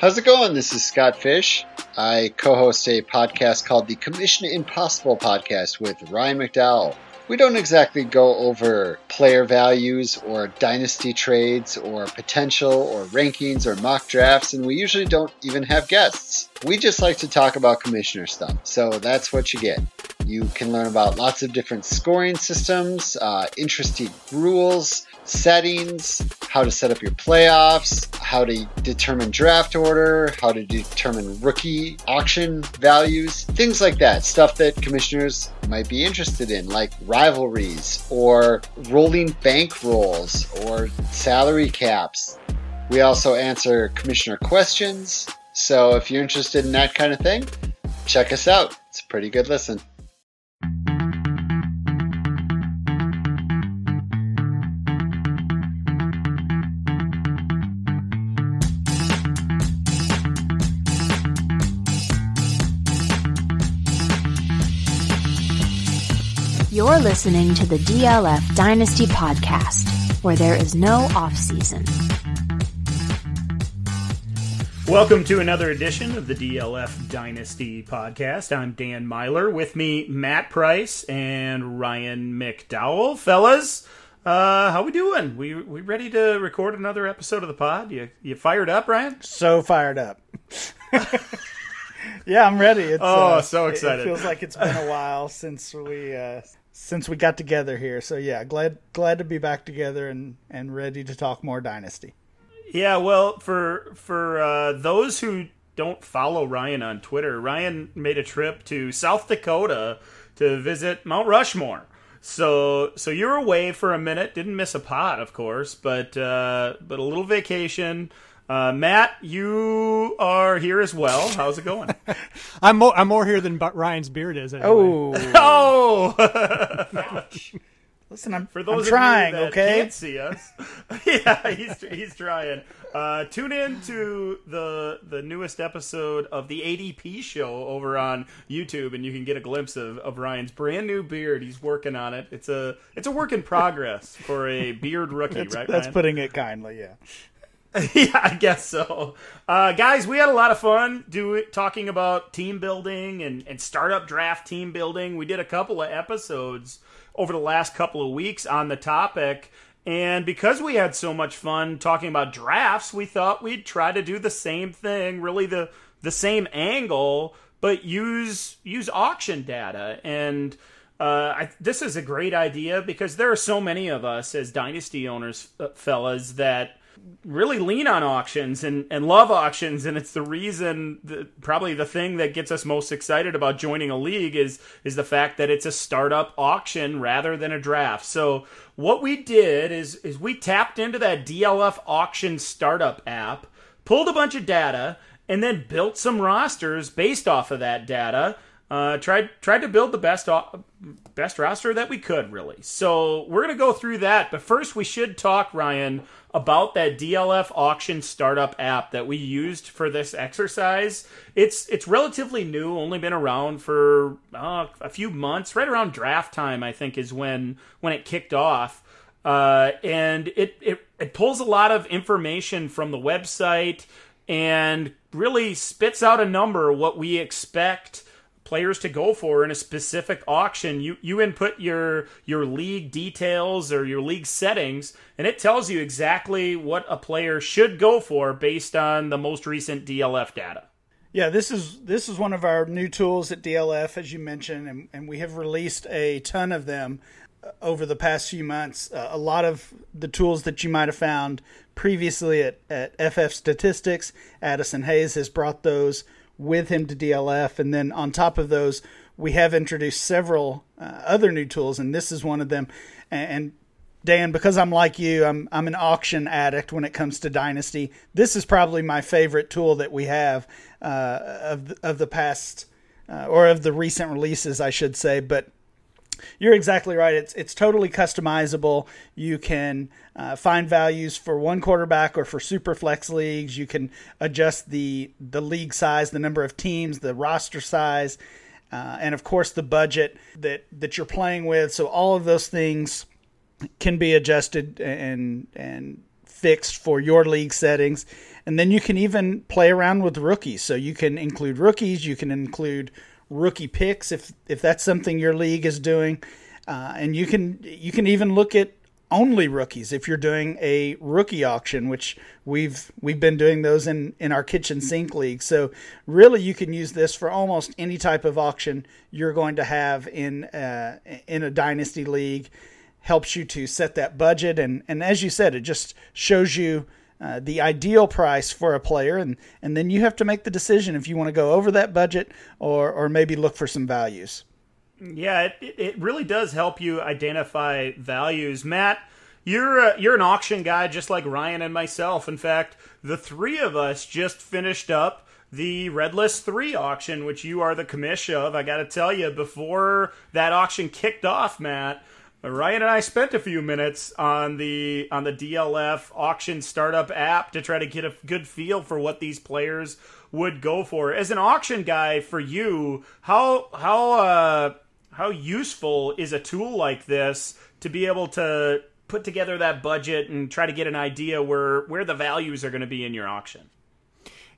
How's it going? This is Scott Fish. I co host a podcast called the Commission Impossible podcast with Ryan McDowell. We don't exactly go over player values or dynasty trades or potential or rankings or mock drafts, and we usually don't even have guests. We just like to talk about commissioner stuff, so that's what you get. You can learn about lots of different scoring systems, uh, interesting rules, settings, how to set up your playoffs, how to determine draft order, how to determine rookie auction values, things like that. Stuff that commissioners might be interested in, like rivalries or rolling bank rolls or salary caps. We also answer commissioner questions. So if you're interested in that kind of thing, check us out. It's a pretty good listen. You're listening to the DLF Dynasty Podcast, where there is no off season. Welcome to another edition of the DLF Dynasty Podcast. I'm Dan Meylor. With me, Matt Price and Ryan McDowell. Fellas, uh, how we doing? We we ready to record another episode of the pod? You you fired up, Ryan? So fired up. yeah, I'm ready. It's, Oh, uh, so it- excited. It, feels like it's been a while since we uh, since we got together here. So yeah, glad glad to be back together and and ready to talk more dynasty. Yeah, well, for for uh, those who don't follow Ryan on Twitter, Ryan made a trip to South Dakota to visit Mount Rushmore. So so you're away for a minute, didn't miss a pot, of course, but uh, but a little vacation. Uh, Matt, you are here as well. How's it going? I'm more I'm more here than Bu- Ryan's beard is. Anyway. Oh, oh, listen, I'm for those I'm trying. of you that okay, can't see us, yeah, he's he's trying. Uh, tune in to the the newest episode of the ADP show over on YouTube, and you can get a glimpse of, of Ryan's brand new beard. He's working on it. It's a it's a work in progress for a beard rookie, that's, right? that's Ryan? putting it kindly. Yeah. yeah, I guess so. Uh, guys, we had a lot of fun do talking about team building and, and startup draft team building. We did a couple of episodes over the last couple of weeks on the topic. And because we had so much fun talking about drafts, we thought we'd try to do the same thing, really the the same angle, but use use auction data. And uh, I, this is a great idea because there are so many of us as dynasty owners, uh, fellas, that really lean on auctions and, and love auctions and it's the reason probably the thing that gets us most excited about joining a league is is the fact that it's a startup auction rather than a draft. So what we did is is we tapped into that DLF auction startup app pulled a bunch of data and then built some rosters based off of that data uh, tried tried to build the best best roster that we could really. So we're gonna go through that, but first we should talk Ryan about that DLF auction startup app that we used for this exercise. It's it's relatively new, only been around for uh, a few months. Right around draft time, I think, is when when it kicked off. Uh, and it, it it pulls a lot of information from the website and really spits out a number what we expect players to go for in a specific auction. You you input your your league details or your league settings, and it tells you exactly what a player should go for based on the most recent DLF data. Yeah, this is this is one of our new tools at DLF, as you mentioned, and, and we have released a ton of them uh, over the past few months. Uh, a lot of the tools that you might have found previously at, at FF Statistics, Addison Hayes has brought those with him to DLF, and then on top of those, we have introduced several uh, other new tools, and this is one of them. And, Dan, because I'm like you, I'm I'm an auction addict when it comes to Dynasty. This is probably my favorite tool that we have uh, of the, of the past uh, or of the recent releases, I should say. But you're exactly right. It's it's totally customizable. You can uh, find values for one quarterback or for super flex leagues. You can adjust the the league size, the number of teams, the roster size, uh, and of course the budget that that you're playing with. So all of those things can be adjusted and and fixed for your league settings. And then you can even play around with rookies. So you can include rookies, you can include rookie picks if if that's something your league is doing. Uh, and you can you can even look at only rookies if you're doing a rookie auction which we've we've been doing those in in our kitchen sink league. So really you can use this for almost any type of auction you're going to have in uh, in a dynasty league. Helps you to set that budget. And and as you said it just shows you uh, the ideal price for a player and and then you have to make the decision if you want to go over that budget or or maybe look for some values yeah, it, it really does help you identify values. Matt, you're a, you're an auction guy just like Ryan and myself. In fact, the three of us just finished up the Red List 3 auction, which you are the commish of. I got to tell you, before that auction kicked off, Matt, Ryan and I spent a few minutes on the on the DLF auction startup app to try to get a good feel for what these players would go for. As an auction guy for you, how how uh how useful is a tool like this to be able to put together that budget and try to get an idea where where the values are going to be in your auction?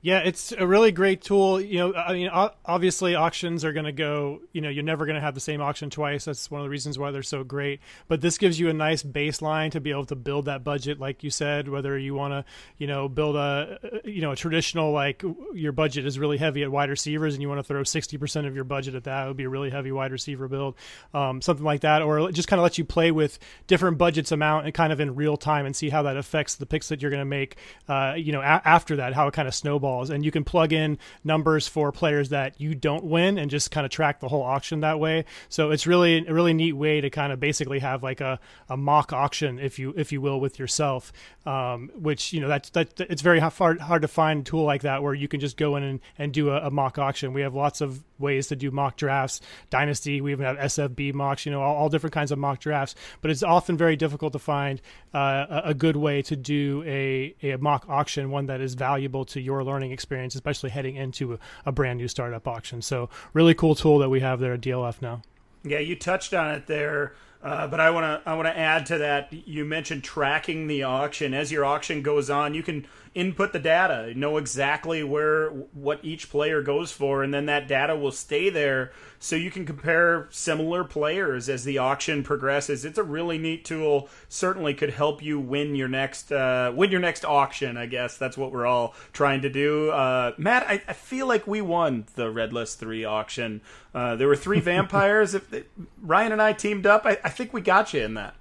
Yeah, it's a really great tool. You know, I mean, obviously auctions are going to go. You know, you're never going to have the same auction twice. That's one of the reasons why they're so great. But this gives you a nice baseline to be able to build that budget, like you said. Whether you want to, you know, build a, you know, a traditional like your budget is really heavy at wide receivers, and you want to throw 60% of your budget at that, it would be a really heavy wide receiver build, um, something like that, or just kind of let you play with different budgets amount and kind of in real time and see how that affects the picks that you're going to make. Uh, you know, a- after that, how it kind of snowballs balls and you can plug in numbers for players that you don't win and just kind of track the whole auction that way. So it's really a really neat way to kind of basically have like a, a mock auction if you if you will with yourself. Um, which you know that's that it's very hard hard to find a tool like that where you can just go in and, and do a, a mock auction. We have lots of ways to do mock drafts dynasty we even have sfb mocks you know all, all different kinds of mock drafts but it's often very difficult to find uh, a, good way to do a, a mock auction one that is valuable to your learning learning experience, especially heading into a, a brand new startup auction. So, really cool tool that we have there at DLF now. Yeah, you touched on it there. Uh, but I want to I want to add to that. You mentioned tracking the auction as your auction goes on. You can input the data, know exactly where what each player goes for, and then that data will stay there so you can compare similar players as the auction progresses. It's a really neat tool. Certainly could help you win your next uh, win your next auction. I guess that's what we're all trying to do. Uh, Matt, I, I, feel like we won the Red List Three auction. Uh, there were three vampires. if Ryan and I teamed up, I, I think we got you in that.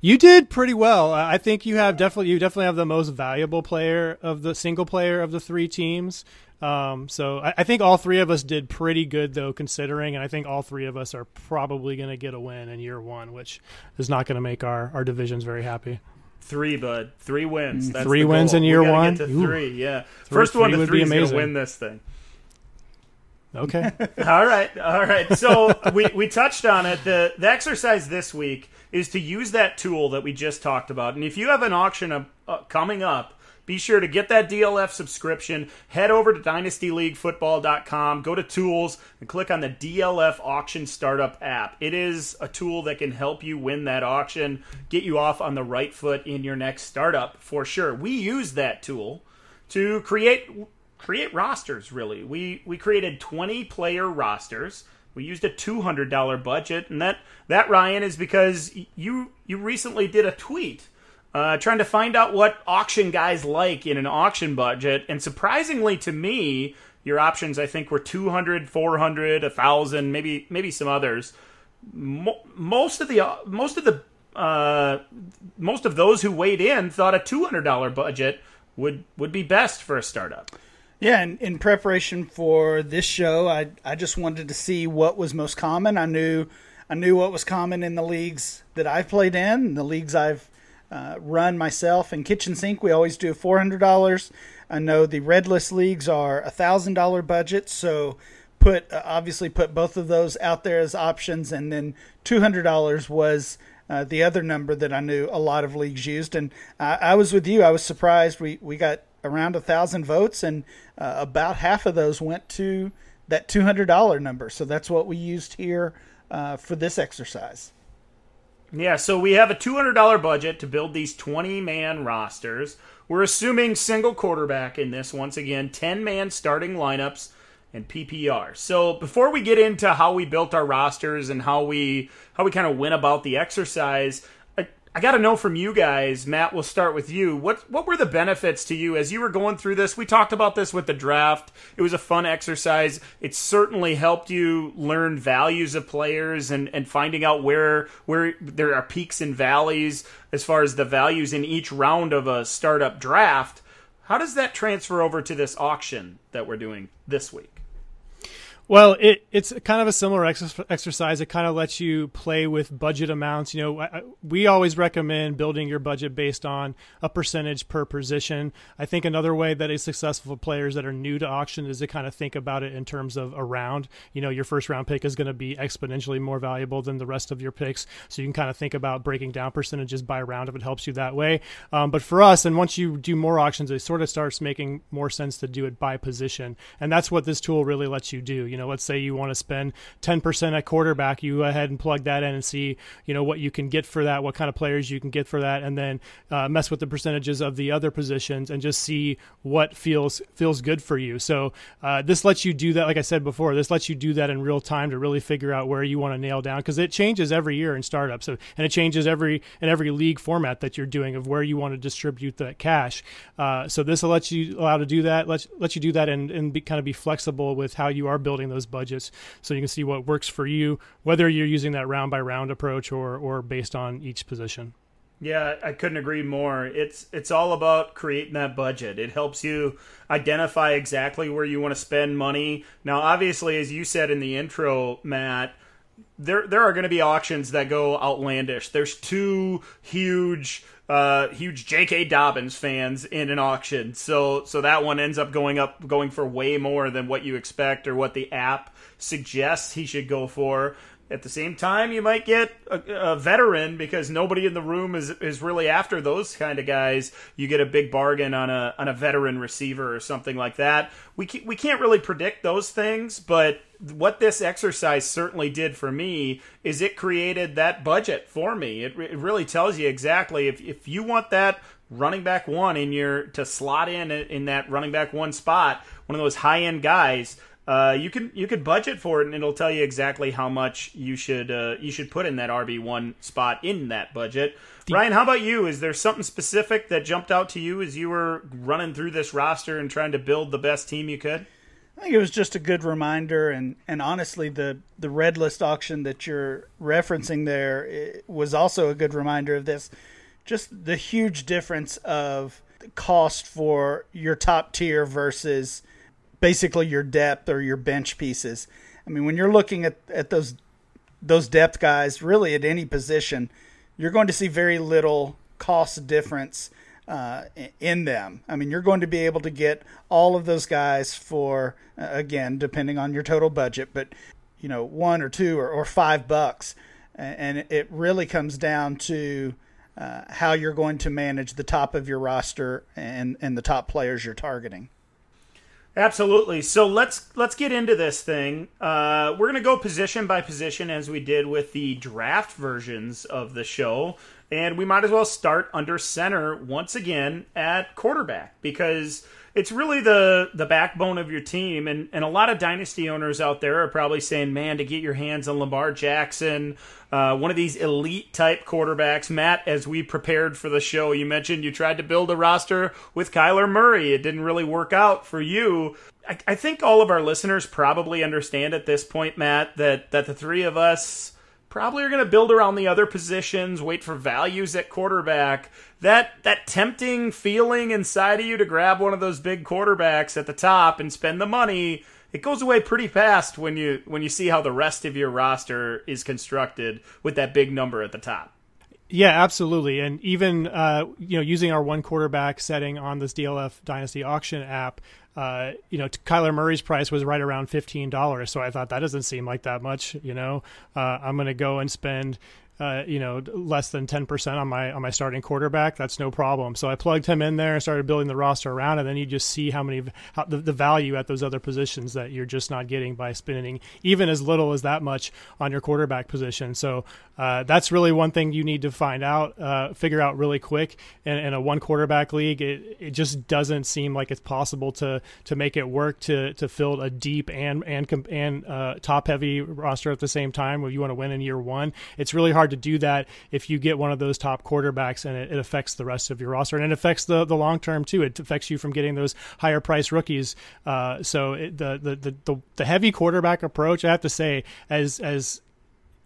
You did pretty well. I think you have definitely you definitely have the most valuable player of the single player of the three teams. Um, so I, I, think all three of us did pretty good though, considering, and I think all three of us are probably going to get a win in year one, which is not going to make our our divisions very happy. Three, bud. Three wins. That's three wins in year one. Three, yeah. Three, First one to three is going to win this thing. Okay. all right. All right. So we, we touched on it. The the exercise this week is to use that tool that we just talked about. And if you have an auction uh, coming up, be sure to get that DLF subscription. Head over to dynastyleaguefootball.com, go to tools, and click on the DLF auction startup app. It is a tool that can help you win that auction, get you off on the right foot in your next startup for sure. We use that tool to create create rosters really. We we created 20 player rosters. We used a $200 budget and that that Ryan is because you you recently did a tweet uh, trying to find out what auction guys like in an auction budget. And surprisingly to me, your options I think were 200, 400, 1000, maybe maybe some others. Mo- most of the most of the uh, most of those who weighed in thought a $200 budget would would be best for a startup. Yeah, and in preparation for this show, I I just wanted to see what was most common. I knew I knew what was common in the leagues that I've played in, the leagues I've uh, run myself. In kitchen sink we always do $400 i know the red list leagues are a thousand dollar budget so put uh, obviously put both of those out there as options and then $200 was uh, the other number that i knew a lot of leagues used. And i was with you. I was surprised we, we got around a thousand votes and uh, about half of those went to that $200 number so that's what we used here uh, for this exercise Yeah, so we have a $200 budget to build these 20 man rosters. We're assuming single quarterback in this once again, 10 man starting lineups and PPR. So before we get into how we built our rosters and how we how we kind of went about the exercise, I, got to know from you guys. Matt, we'll start with you. What what were the benefits to you as you were going through this? We talked about this with the draft. It was a fun exercise. It certainly helped you learn values of players and and finding out where where there are peaks and valleys as far as the values in each round of a startup draft. How does that transfer over to this auction that we're doing this week? Well, it, it's kind of a similar ex- exercise. It kind of lets you play with budget amounts. You know, I, we always recommend building your budget based on a percentage per position. I think another way that is successful for players that are new to auction is to kind of think about it in terms of a round. You know, your first round pick is going to be exponentially more valuable than the rest of your picks. So you can kind of think about breaking down percentages by round if it helps you that way. Um, but for us, and once you do more auctions, it sort of starts making more sense to do it by position. And that's what this tool really lets you do. You know, let's say you want to spend 10% at quarterback, you go ahead and plug that in and see, you know, what you can get for that, what kind of players you can get for that, and then uh, mess with the percentages of the other positions and just see what feels feels good for you. So uh, this lets you do that. Like I said before, this lets you do that in real time to really figure out where you want to nail down because it changes every year in startups, so, and it changes every in every league format that you're doing of where you want to distribute that cash. Uh, so this will let you allow to do that. Let let you do that and and be, kind of be flexible with how you are building those budgets so you can see what works for you, whether you're using that round by round approach or, or based on each position. Yeah, I couldn't agree more. It's it's all about creating that budget. It helps you identify exactly where you want to spend money. Now, obviously, as you said in the intro, Matt, there there are going to be auctions that go outlandish. There's two huge uh, huge J.K. Dobbins fans in an auction. So so that one ends up going up going for way more than what you expect or what the app suggests he should go for. At the same time, you might get a, a, veteran because nobody in the room is is really after those kind of guys. You get a big bargain on a on a veteran receiver or something like that. We we can't really predict those things, but what this exercise certainly did for me is it created that budget for me. It, it really tells you exactly if if you want that running back one in your to slot in in that running back one spot, one of those high end guys uh, you can you could budget for it, and it'll tell you exactly how much you should uh, you should put in that RB one spot in that budget. Ryan, how about you? Is there something specific that jumped out to you as you were running through this roster and trying to build the best team you could? I think it was just a good reminder, and, and honestly, the, the red list auction that you're referencing there was also a good reminder of this. Just the huge difference of cost for your top tier versus basically your depth or your bench pieces. I mean, when you're looking at, at those those depth guys, really at any position, you're going to see very little cost difference uh, in them. I mean, you're going to be able to get all of those guys for uh, again, depending on your total budget, but you know, one or two or, or five bucks, and it really comes down to uh, how you're going to manage the top of your roster and and the top players you're targeting. Absolutely. So let's let's get into this thing. Uh, we're gonna go position by position as we did with the draft versions of the show, and we might as well start under center once again at quarterback because it's really the the backbone of your team. And, and a lot of dynasty owners out there are probably saying man to get your hands on lamar jackson uh, one of these elite type quarterbacks. Matt as we prepared for the show you mentioned you tried to build a roster with kyler murray. It didn't really work out for you. I, I think all of our listeners probably understand at this point matt that that the three of us probably are going to build around the other positions, wait for values at quarterback. That that tempting feeling inside of you to grab one of those big quarterbacks at the top and spend the money, it goes away pretty fast when you when you see how the rest of your roster is constructed with that big number at the top. Yeah, absolutely. And even uh, you know, using our one quarterback setting on this DLF Dynasty auction app, uh, you know, Kyler Murray's price was right around fifteen dollars. So I thought that doesn't seem like that much. You know, uh, I'm going to go and spend uh, you know, less than 10% on my on my starting quarterback, that's no problem. So I plugged him in there and started building the roster around, and then you just see how many how, the, the value at those other positions that you're just not getting by spending even as little as that much on your quarterback position. So uh, that's really one thing you need to find out, uh, figure out really quick. In, in, a one quarterback league, it, it just doesn't seem like it's possible to to make it work to to fill a deep and and and uh, top heavy roster at the same time. Where you want to win in year one, it's really hard to do that if you get one of those top quarterbacks and it, it affects the rest of your roster and it affects the the long term too. It affects you from getting those higher price rookies. Uh, so it, the, the the the heavy quarterback approach, I have to say, as as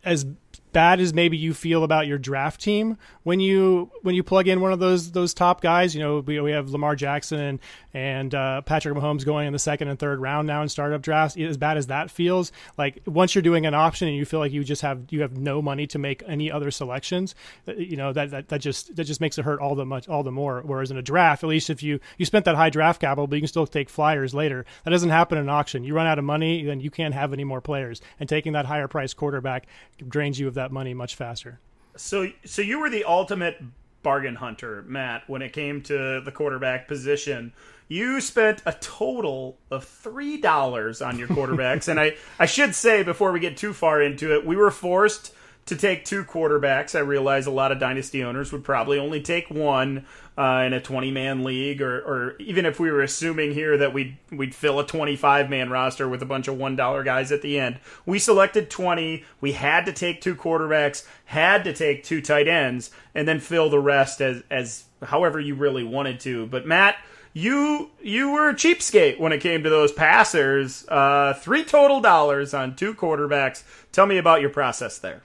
as bad as maybe you feel about your draft team when you when you plug in one of those those top guys. You know, we, we have Lamar Jackson and uh, Patrick Mahomes going in the second and third round now in startup drafts. As bad as that feels, like once you're doing an option and you feel like you just have you have no money to make any other selections, uh, you know that that, that just that just makes it hurt all the much all the more. Whereas in a draft, at least if you you spent that high draft capital, but you can still take flyers later. That doesn't happen in an auction. You run out of money, then you can't have any more players, and taking that higher price quarterback drains you of that money much faster. So, so you were the ultimate bargain hunter, Matt, when it came to the quarterback position. You spent a total of three dollars on your quarterbacks, and I, I should say before we get too far into it, we were forced to take two quarterbacks. I realize a lot of dynasty owners would probably only take one uh, in a 20 man league, or, or even if we were assuming here that we'd, we'd fill a 25 man roster with a bunch of $1 guys at the end. We selected 20. We had to take two quarterbacks, had to take two tight ends, and then fill the rest as, as however you really wanted to. But Matt, you you were a cheapskate when it came to those passers. Uh, three total dollars on two quarterbacks. Tell me about your process there.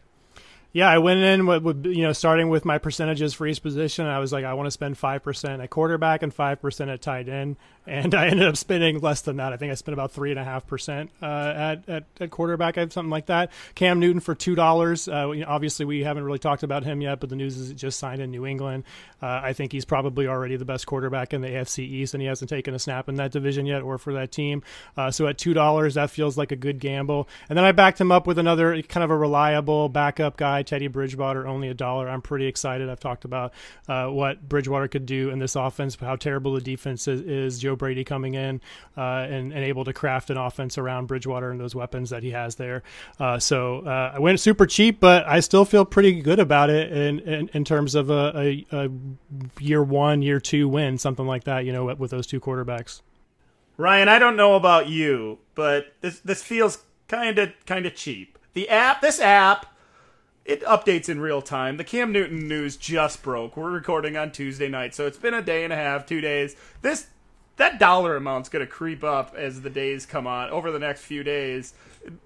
Yeah, I went in with, with, you know starting with my percentages for each position. I was like, I want to spend five percent at quarterback and five percent at tight end, and I ended up spending less than that. I think I spent about three and a half percent uh, at at quarterback, I have something like that. Cam Newton for two dollars. Uh, obviously, we haven't really talked about him yet, but the news is it just signed in New England. Uh, I think he's probably already the best quarterback in the AFC East, and he hasn't taken a snap in that division yet or for that team. Uh, so at two dollars, that feels like a good gamble. And then I backed him up with another kind of a reliable backup guy. Teddy Bridgewater, only a dollar. I'm pretty excited. I've talked about uh, what Bridgewater could do in this offense, how terrible the defense is. is Joe Brady coming in uh, and, and, able to craft an offense around Bridgewater and those weapons that he has there. Uh, so uh, I went super cheap, but I still feel pretty good about it in, in, in terms of a, a, a year one, year two win, something like that, you know, with those two quarterbacks. Ryan, I don't know about you, but this this feels kind of kind of cheap. The app, this app it updates in real time. The Cam Newton news just broke. We're recording on Tuesday night, so it's been a day and a half, two days. This that dollar amount's going to creep up as the days come on over the next few days.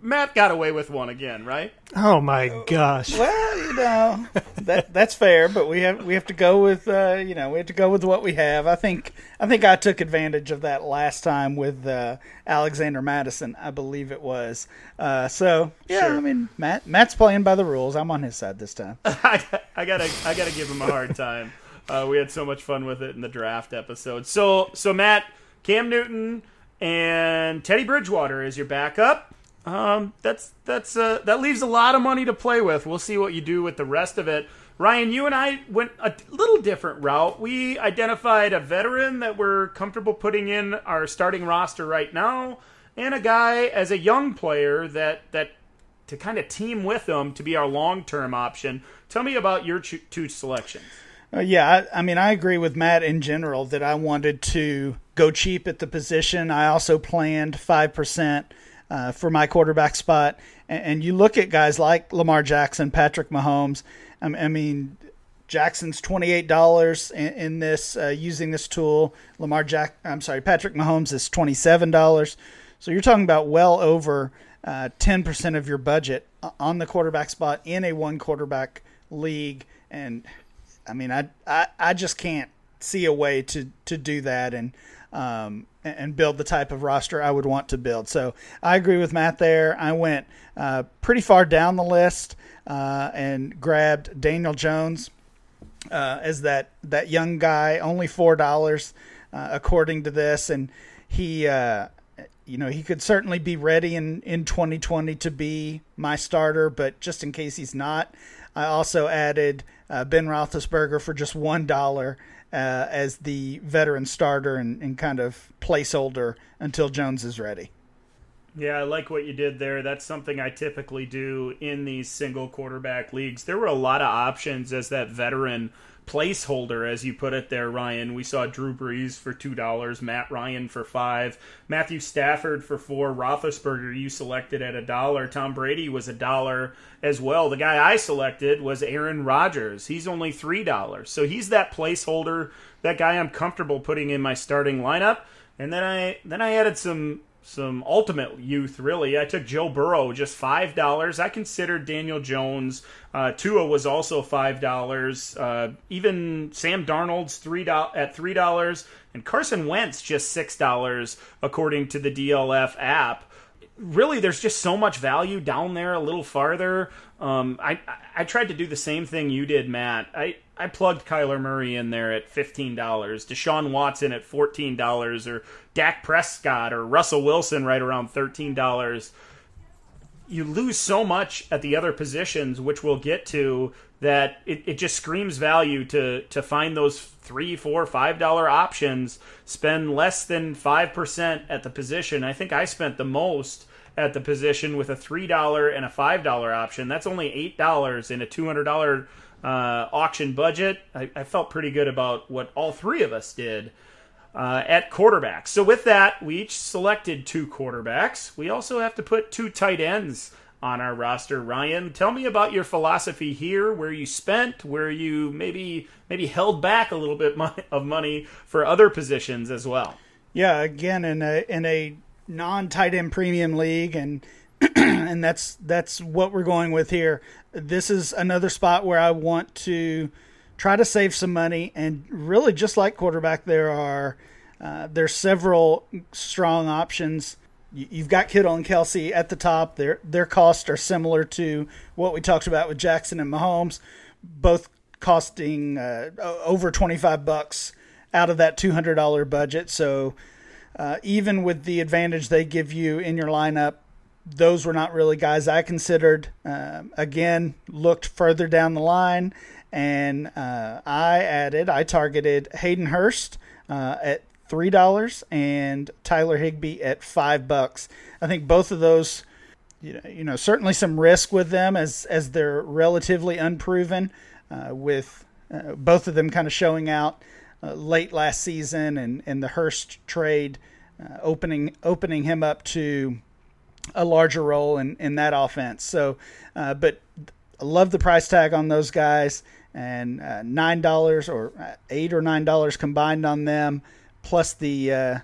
Matt got away with one again, right? Oh my gosh! Well, you know that that's fair, but we have we have to go with uh, you know we have to go with what we have. I think I think I took advantage of that last time with uh, Alexander Mattison, I believe it was. Uh, so yeah, sure. I mean Matt Matt's playing by the rules. I'm on his side this time. I, I gotta I gotta give him a hard time. Uh, we had so much fun with it in the draft episode. So so Matt, Cam Newton, and Teddy Bridgewater is your backup. Um, that's that's uh, that leaves a lot of money to play with. We'll see what you do with the rest of it. Ryan, you and I went a little different route. We identified a veteran that we're comfortable putting in our starting roster right now, and a guy as a young player that that to kind of team with them to be our long term option. Tell me about your two selections. Uh, yeah, I, I, mean, I agree with Matt in general that I wanted to go cheap at the position. I also planned five percent uh, for my quarterback spot. And, and, you look at guys like Lamar Jackson, Patrick Mahomes. I, I mean, Jackson's twenty eight dollars in, in, this uh, using this tool. Lamar Jack, I'm sorry, Patrick Mahomes is twenty seven dollars. So you're talking about well over uh, ten percent of your budget on the quarterback spot in a one quarterback league. And I mean, I, I I just can't see a way to to do that. And um, and build the type of roster I would want to build. So I agree with Matt there. I went uh, pretty far down the list uh, and grabbed Daniel Jones uh, as that that young guy, only four dollars uh, according to this, and he. Uh, you know, he could certainly be ready in, in 2020 to be my starter, but just in case he's not, I also added uh, Ben Roethlisberger for just $1 uh, as the veteran starter and, and kind of placeholder until Jones is ready. Yeah, I like what you did there. That's something I typically do in these single quarterback leagues. There were a lot of options as that veteran placeholder, as you put it there, Ryan. We saw Drew Brees for two dollars, Matt Ryan for five, Matthew Stafford for four, Roethlisberger you selected at a dollar, Tom Brady was a dollar as well. The guy I selected was Aaron Rodgers. He's only three dollars, so he's that placeholder, that guy I'm comfortable putting in my starting lineup. And then I then I added some some ultimate youth, really. I took Joe Burrow, just five dollars. I considered Daniel Jones. Uh, Tua was also five dollars. Uh, even Sam Darnold's three at three dollars, and Carson Wentz just six dollars, according to the DLF app. Really, there's just so much value down there a little farther. Um, I I tried to do the same thing you did, Matt. I I plugged Kyler Murray in there at fifteen dollars, Deshaun Watson at fourteen dollars, or Dak Prescott or Russell Wilson right around thirteen dollars. You lose so much at the other positions, which we'll get to, that it, it just screams value to to find those three, four, five dollar options. Spend less than five percent at the position. I think I spent the most at the position with a three dollar and a five dollar option. That's only eight dollars in a two hundred dollar uh, auction budget. I, I, felt pretty good about what all three of us did uh, at quarterback. So with that, we each selected two quarterbacks. We also have to put two tight ends on our roster. Ryan, tell me about your philosophy here, where you spent, where you maybe maybe held back a little bit of money for other positions as well. Yeah, again in a in a non tight end premium league and and that's that's what we're going with here. This is another spot where I want to try to save some money, and really, just like quarterback, there are uh, there's several strong options. You've got Kittle and Kelsey at the top. Their their costs are similar to what we talked about with Jackson and Mahomes, both costing uh, over twenty five bucks out of that two hundred dollar budget. So uh, even with the advantage they give you in your lineup, those were not really guys I considered. Uh, again, looked further down the line, and uh, I added, I targeted Hayden Hurst uh, at three dollars and Tyler Higbee at five bucks. I think both of those, you know, you know certainly some risk with them as as they're relatively unproven. Uh, with uh, both of them kind of showing out uh, late last season, and and the Hurst trade opening opening him up to a larger role in, in that offense. So, uh, but I love the price tag on those guys, and uh, nine dollars or uh, eight or nine dollars combined on them, plus the uh,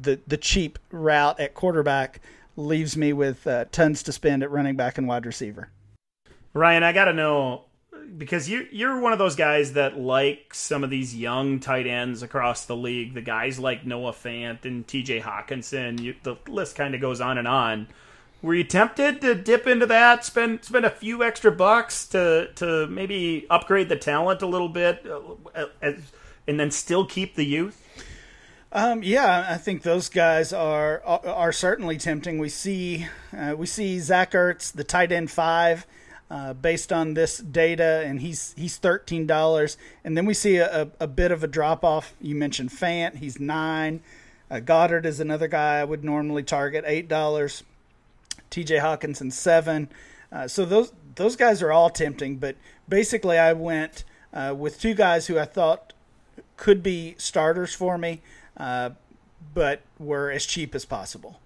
the the cheap route at quarterback leaves me with uh, tons to spend at running back and wide receiver. Ryan, I got to know because you you're one of those guys that like some of these young tight ends across the league. The guys like Noah Fant and T.J. Hockenson. You, the list kind of goes on and on. Were you tempted to dip into that, spend spend a few extra bucks to to maybe upgrade the talent a little bit, uh, and then still keep the youth? Um, yeah, I think those guys are are certainly tempting. We see uh, we see Zach Ertz, the tight end five uh, based on this data, and he's he's thirteen dollars. And then we see a, a, bit of a drop off. You mentioned Fant, he's nine. Uh, Goedert is another guy I would normally target, eight dollars. T.J. Hockenson seven. Uh, so those those guys are all tempting, but basically I went uh, with two guys who I thought could be starters for me, uh, but were as cheap as possible.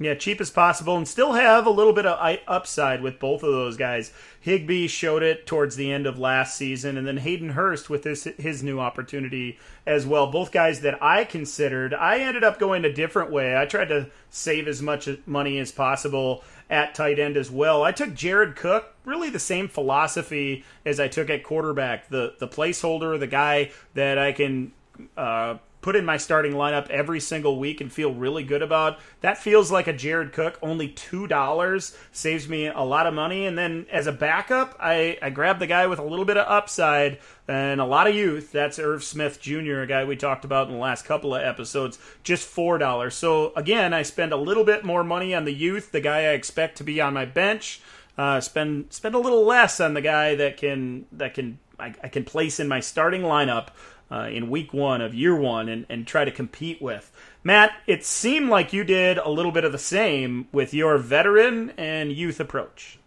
Yeah, cheap as possible, and still have a little bit of upside with both of those guys. Higbee showed it towards the end of last season, and then Hayden Hurst with his his new opportunity as well. Both guys that I considered. I ended up going a different way. I tried to save as much money as possible at tight end as well. I took Jared Cook, really the same philosophy as I took at quarterback. The the placeholder, the guy that I can uh, put in my starting lineup every single week and feel really good about. That feels like a Jared Cook. Only two dollars saves me a lot of money. And then as a backup, I, I grab the guy with a little bit of upside and a lot of youth. That's Irv Smith Jr., a guy we talked about in the last couple of episodes. Just four dollars. So again, I spend a little bit more money on the youth, the guy I expect to be on my bench. Uh, spend spend a little less on the guy that can that can I, I can place in my starting lineup uh, in week one of year one and, and try to compete with. Matt, it seemed like you did a little bit of the same with your veteran and youth approach.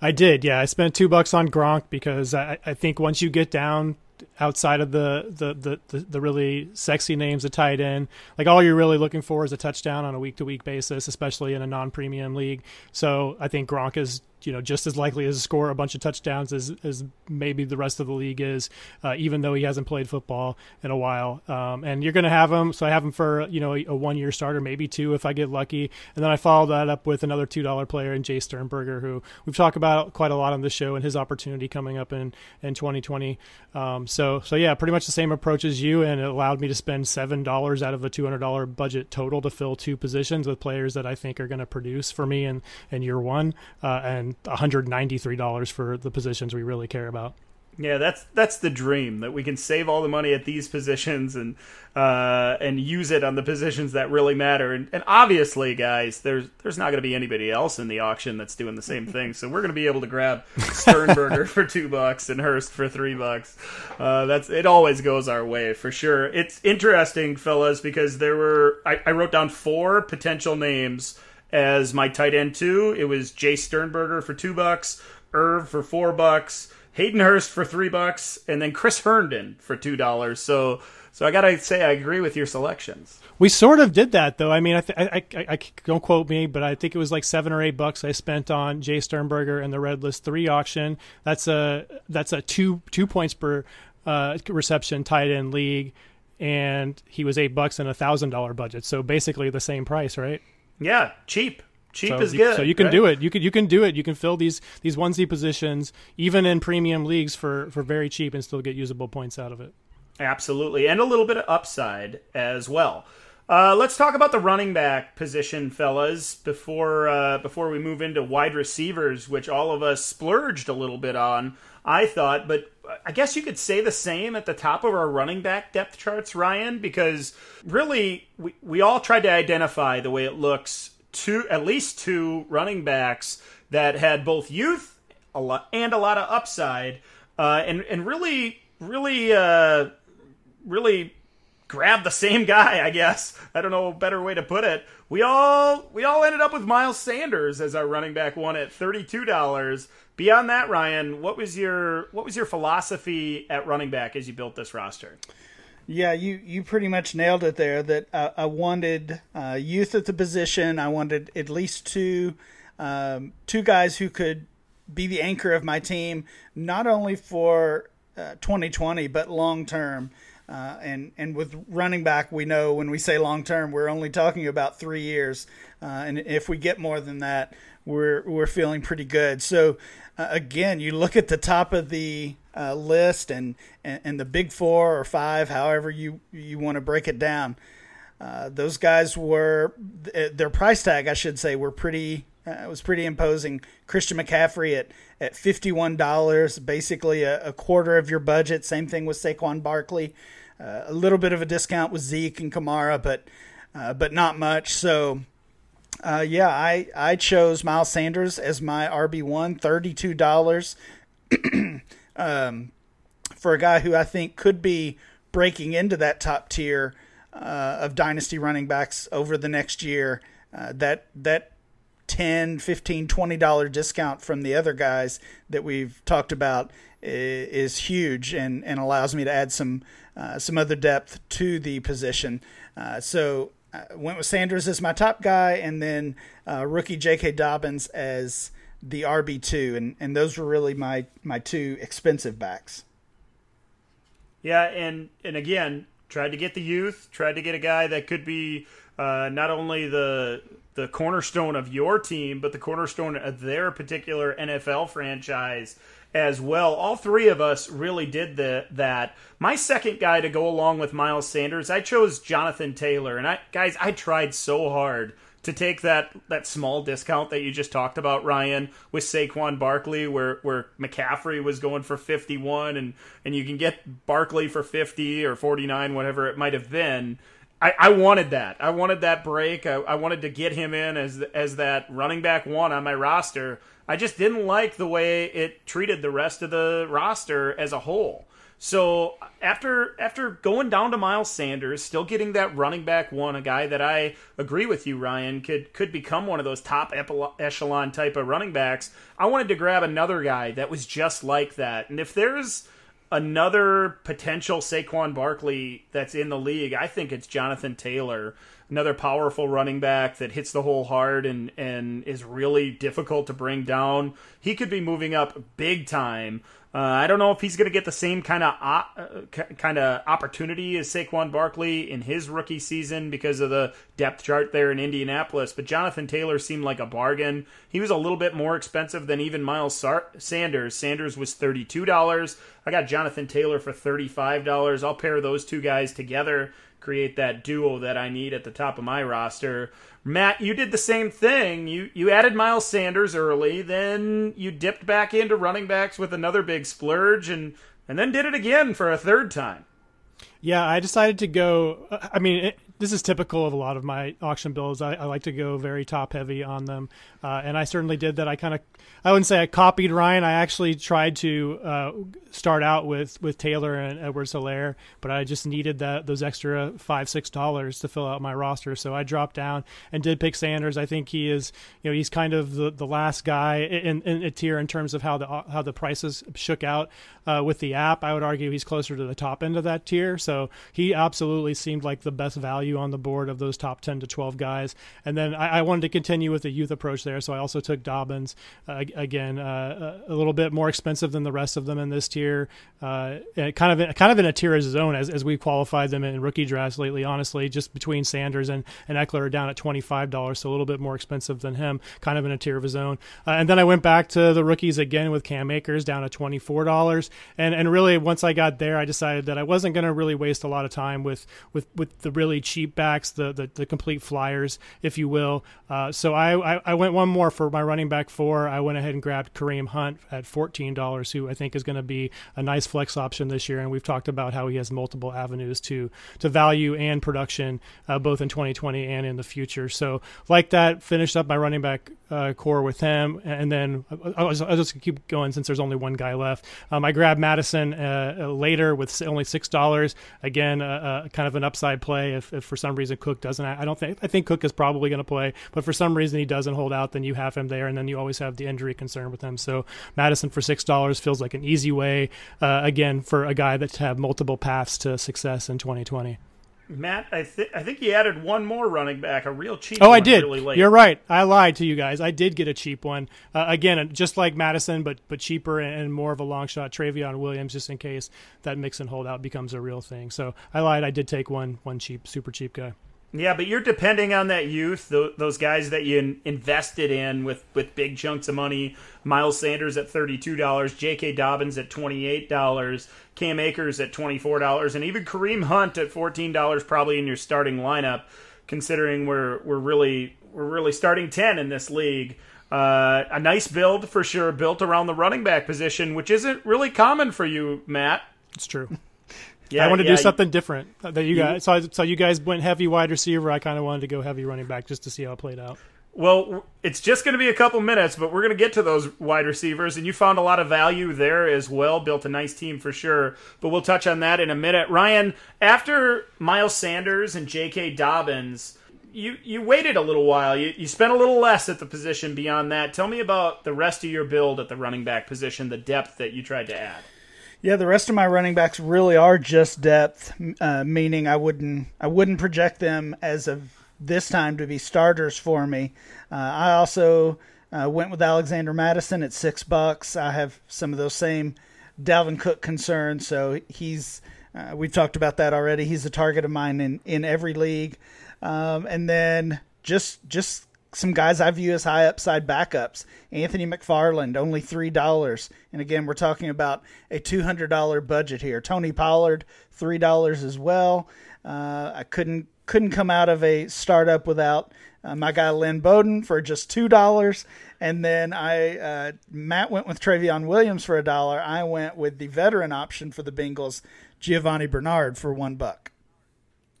I did, yeah. I spent two bucks on Gronk because I, I think once you get down outside of the, the the, the the really sexy names, the tight end, like all you're really looking for is a touchdown on a week to week basis, especially in a non premium league. So I think Gronk is you know just as likely to score a bunch of touchdowns as, as maybe the rest of the league is, uh, even though he hasn't played football in a while. Um, and you're going to have him, so I have him for you know a, a one year starter, maybe two if I get lucky. And then I follow that up with another two dollar player in Jace Sternberger, who we've talked about quite a lot on this show, and his opportunity coming up in in 2020. Um, so so yeah, pretty much the same approach as you, and it allowed me to spend seven dollars out of a two hundred dollar budget total to fill two positions with players that I think are going to produce for me in in year one. Uh, and $193 for the positions we really care about. Yeah, that's that's the dream that we can save all the money at these positions and uh, and use it on the positions that really matter. And, and obviously, guys, there's there's not going to be anybody else in the auction that's doing the same thing. So we're going to be able to grab Sternberger for two bucks and Hurst for three bucks. Uh, that's it. Always goes our way for sure. It's interesting, fellas, because there were I, I wrote down four potential names as my tight end two. It was Jace Sternberger for two bucks, Irv for four bucks, Hayden Hurst for three bucks, and then Chris Herndon for two dollars. So, so I gotta say, I agree with your selections. We sort of did that though. I mean, I, th- I, I, I, don't quote me, but I think it was like seven or eight bucks I spent on Jace Sternberger and the Red List three auction. That's a that's a two two points per uh, reception tight end league, and he was eight bucks and a thousand dollar budget. So basically the same price, right? Yeah, cheap. Cheap so is you, good. So you can right? do it. You can you can do it. You can fill these these onesie positions even in premium leagues for for very cheap and still get usable points out of it. Absolutely, and a little bit of upside as well. Uh, let's talk about the running back position, fellas, before uh, before we move into wide receivers, which all of us splurged a little bit on. I thought, but I guess you could say the same at the top of our running back depth charts, Ryan, because really we, we all tried to identify the way it looks two at least two running backs that had both youth a lot and a lot of upside, uh, and and really really uh, really grab the same guy, I guess. I don't know a better way to put it. We all we all ended up with Miles Sanders as our running back one at thirty two dollars. Beyond that, Ryan, what was your what was your philosophy at running back as you built this roster? Yeah, you, you pretty much nailed it there. That uh, I wanted uh, youth at the position. I wanted at least two um, two guys who could be the anchor of my team, not only for uh, 2020 but long term. Uh, and and with running back, we know when we say long term, we're only talking about three years. Uh, and if we get more than that, we're we're feeling pretty good. So uh, again, you look at the top of the uh, list and, and, and the big four or five, however you you want to break it down. Uh, those guys were their price tag, I should say, were pretty. Uh, was pretty imposing. Christian McCaffrey at at fifty one dollars, basically a, a, quarter of your budget. Same thing with Saquon Barkley. Uh, a little bit of a discount with Zeke and Kamara, but uh, but not much. So uh, yeah, I, I chose Miles Sanders as my RB1, $32 um, for a guy who I think could be breaking into that top tier uh, of dynasty running backs over the next year. Uh, that that 10 15 20 dollar discount from the other guys that we've talked about is, huge and, and allows me to add some uh, some other depth to the position. Uh, so I went with Sanders as my top guy, and then uh, rookie J.K. Dobbins as the RB two, and and those were really my my two expensive backs. Yeah, and and again, tried to get the youth, tried to get a guy that could be uh, uh, not only the the cornerstone of your team, but the cornerstone of their particular NFL franchise as well. All three of us really did the, that. My second guy to go along with Miles Sanders, I chose Jonathan Taylor, and I guys, I tried so hard to take that that small discount that you just talked about, Ryan, with Saquon Barkley, where where McCaffrey was going for fifty one, and and you can get Barkley for fifty or forty nine, whatever it might have been. I, I wanted that. I wanted that break. I, I wanted to get him in as as that running back one on my roster. I just didn't like the way it treated the rest of the roster as a whole. So after after going down to Miles Sanders, still getting that running back one, a guy that I agree with you, Ryan, could could become one of those top echelon type of running backs. I wanted to grab another guy that was just like that. And if there's another potential Saquon Barkley that's in the league, I think it's Jonathan Taylor another powerful running back that hits the hole hard and and is really difficult to bring down. He could be moving up big time. Uh, I don't know if he's going to get the same kind of uh, kind of opportunity as Saquon Barkley in his rookie season because of the depth chart there in Indianapolis. But Jonathan Taylor seemed like a bargain. He was a little bit more expensive than even Miles Sanders. Sanders was thirty two dollars. I got Jonathan Taylor for thirty five dollars. I'll pair those two guys together create that duo that I need at the top of my roster. Matt, you did the same thing. You you added Miles Sanders early, then you dipped back into running backs with another big splurge and and then did it again for a third time. Yeah, I decided to go. I mean, it, this is typical of a lot of my auction builds. I, I like to go very top heavy on them, uh, and I certainly did that. I kind of, I wouldn't say I copied Ryan. I actually tried to uh, start out with with Taylor and Edwards Helaire, but I just needed that those extra five six dollars to fill out my roster. So I dropped down and did pick Sanders. I think he is, you know, he's kind of the, the last guy in, in a tier in terms of how the how the prices shook out uh, with the app. I would argue he's closer to the top end of that tier. So he absolutely seemed like the best value on the board of those top 10 to 12 guys. And then I, I wanted to continue with the youth approach there. So I also took Dobbins, uh, again, uh, a little bit more expensive than the rest of them in this tier. Uh, kind of kind of in a tier of his own as, as we qualified them in rookie drafts lately, honestly, just between Sanders and, and Ekeler are down at $25, so a little bit more expensive than him, kind of in a tier of his own. Uh, and then I went back to the rookies again with Cam Akers down at $24. And, and really, once I got there, I decided that I wasn't going to really waste a lot of time with, with, with the really cheap backs, the, the, the complete flyers, if you will. Uh, so I, I, I, went one more for my running back four. I went ahead and grabbed Kareem Hunt at $14, who I think is going to be a nice flex option this year. And we've talked about how he has multiple avenues to, to value and production, uh, both in 2020 and in the future. So, like that, finished up my running back uh, core with him. And then I'll, I'll, just keep going since there's only one guy left. Um, I grabbed Mattison uh, later with only $6. Again, uh, uh, kind of an upside play if, if for some reason Cook doesn't. I don't think I think Cook is probably going to play, but for some reason he doesn't hold out, then you have him there, and then you always have the injury concern with him. So Mattison for six dollars feels like an easy way uh, again for a guy that's have multiple paths to success in 2020. Matt, I, th- I think you added one more running back, a real cheap. Oh, I did. Really You're right. I lied to you guys. I did get a cheap one. Uh, again, just like Mattison, but but cheaper and more of a long shot. Trayveon Williams, just in case that Mixon holdout becomes a real thing. So I lied. I did take one one cheap, super cheap guy. Yeah, but you're depending on that youth, those guys that you invested in with, with big chunks of money. Miles Sanders at $32, J.K. Dobbins at $28, Cam Akers at $24, and even Kareem Hunt at $14 probably in your starting lineup, considering we're, we're, really, we're really starting 10 in this league. Uh, a nice build for sure, built around the running back position, which isn't really common for you, Matt. It's true. Yeah, I want to yeah, do something different. That you guys, so, so you guys went heavy wide receiver. I kind of wanted to go heavy running back just to see how it played out. Well, it's just going to be a couple minutes, but we're going to get to those wide receivers, and you found a lot of value there as well. Built a nice team for sure, but we'll touch on that in a minute. Ryan, after Miles Sanders and J.K. Dobbins, you you waited a little while. You you spent a little less at the position beyond that. Tell me about the rest of your build at the running back position, the depth that you tried to add. Yeah, the rest of my running backs really are just depth, uh, meaning I wouldn't I wouldn't project them as of this time to be starters for me. Uh, I also uh, went with Alexander Mattison at six bucks. I have some of those same Dalvin Cook concerns, so he's uh, we've talked about that already. He's a target of mine in in every league. um, and then just just some guys I view as high upside backups. Anthony McFarland, only three dollars, and again we're talking about a two hundred dollar budget here. Tony Pollard, three dollars as well. Uh, I couldn't couldn't come out of a startup without uh, my guy Lynn Bowden for just two dollars, and then I uh, Matt went with Trayveon Williams for a dollar. I went with the veteran option for the Bengals, Giovani Bernard for one buck.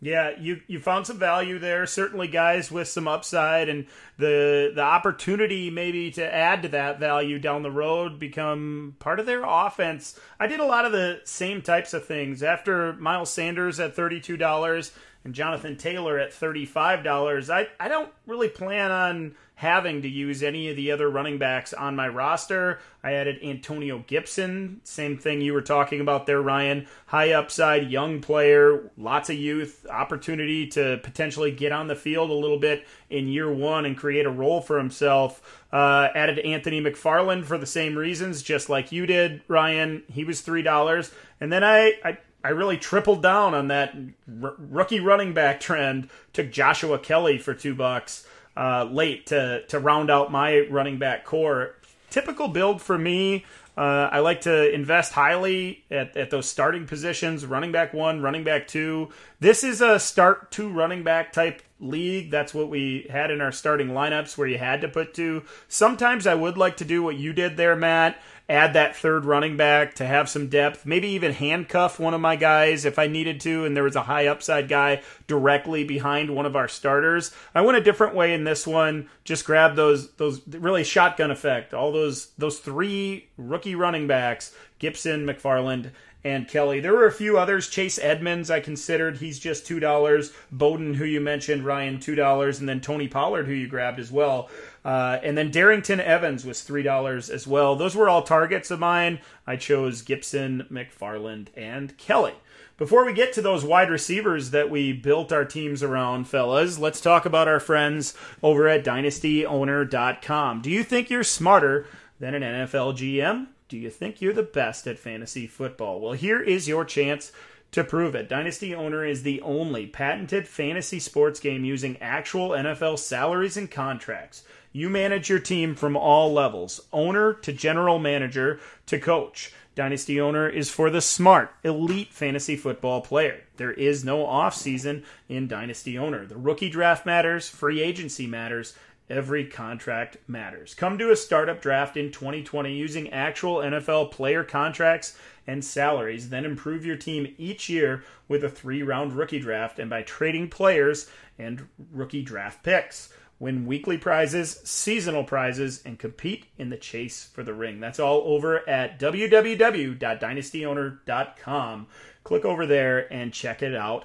Yeah, you you found some value there. Certainly, guys with some upside and the the opportunity maybe to add to that value down the road become part of their offense. I did a lot of the same types of things after Miles Sanders at thirty two dollars and Jonathan Taylor at thirty five dollars. I I don't really plan on having to use any of the other running backs on my roster. I added Antonio Gibson, same thing you were talking about there, Ryan. High upside, young player, lots of youth, opportunity to potentially get on the field a little bit in year one and create a role for himself. Uh, added Anthony McFarland for the same reasons, just like you did, Ryan. He was three dollars, and then I, I I really tripled down on that r- rookie running back trend. Took Joshua Kelley for two bucks uh, late to to round out my running back core. Typical build for me. Uh, I like to invest highly at, at those starting positions running back one, running back two. This is a start two running back type league. That's what we had in our starting lineups where you had to put two. Sometimes I would like to do what you did there, Matt, add that third running back to have some depth, maybe even handcuff one of my guys if I needed to, and there was a high upside guy directly behind one of our starters. I went a different way in this one. Just grab those those really shotgun effect, all those those three rookie running backs, Gibson, McFarland, and Kelley. There were a few others. Chase Edmonds, I considered. He's just $2. Bowden, who you mentioned, Ryan, $2. And then Tony Pollard, who you grabbed as well. Uh, and then Darrynton Evans was $3 as well. Those were all targets of mine. I chose Gibson, McFarland, and Kelley. Before we get to those wide receivers that we built our teams around, fellas, let's talk about our friends over at dynastyowner.com. Do you think you're smarter than an NFL GM? Do you think you're the best at fantasy football? Well, here is your chance to prove it. Dynasty Owner is the only patented fantasy sports game using actual NFL salaries and contracts. You manage your team from all levels owner to general manager to coach. Dynasty Owner is for the smart, elite fantasy football player. There is no offseason in Dynasty Owner. The rookie draft matters, free agency matters, every contract matters. Come to a startup draft in 2020 using actual NFL player contracts and salaries, then improve your team each year with a three round rookie draft and by trading players and rookie draft picks win weekly prizes, seasonal prizes, and compete in the chase for the ring. That's all over at www.dynastyowner.com. Click over there and check it out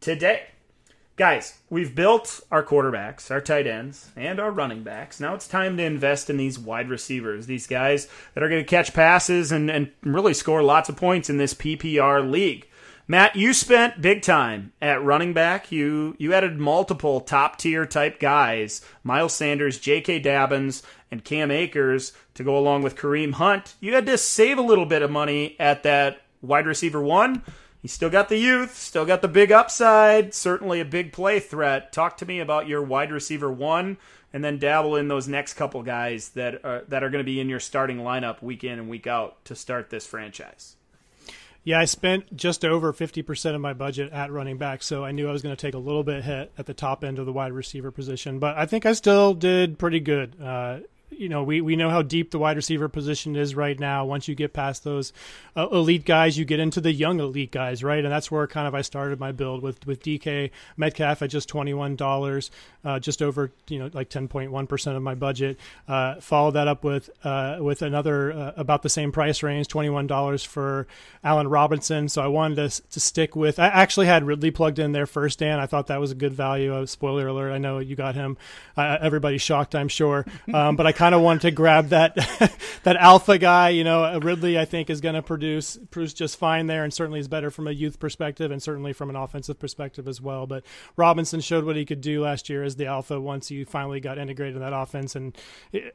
today. Guys, we've built our quarterbacks, our tight ends, and our running backs. Now it's time to invest in these wide receivers, these guys that are going to catch passes and, and really score lots of points in this PPR league. Matt, you spent big time at running back. You you added multiple top tier type guys, Miles Sanders, J.K. Dobbins, and Cam Akers to go along with Kareem Hunt. You had to save a little bit of money at that wide receiver one. You still got the youth, still got the big upside, certainly a big play threat. Talk to me about your wide receiver one, and then dabble in those next couple guys that are, that are going to be in your starting lineup week in and week out to start this franchise. Yeah, I spent just over 50% of my budget at running back, so I knew I was going to take a little bit hit at the top end of the wide receiver position, but I think I still did pretty good. Uh, you know, we, we know how deep the wide receiver position is right now. Once you get past those uh, elite guys, you get into the young elite guys, right? And that's where kind of I started my build with with DK Metcalf at just twenty one dollars, uh, just over you know like ten point one percent of my budget. Uh, follow that up with uh, with another uh, about the same price range, twenty one dollars for Allen Robinson. So I wanted to to stick with. I actually had Ridley plugged in there first, Dan. I thought that was a good value. Uh, spoiler alert! I know you got him. everybody's shocked, I'm sure, um, but I kind of wanted to grab that that alpha guy. You know, Ridley I think is going to produce produce just fine there, and certainly is better from a youth perspective, and certainly from an offensive perspective as well. But Robinson showed what he could do last year as the alpha once he finally got integrated in that offense. And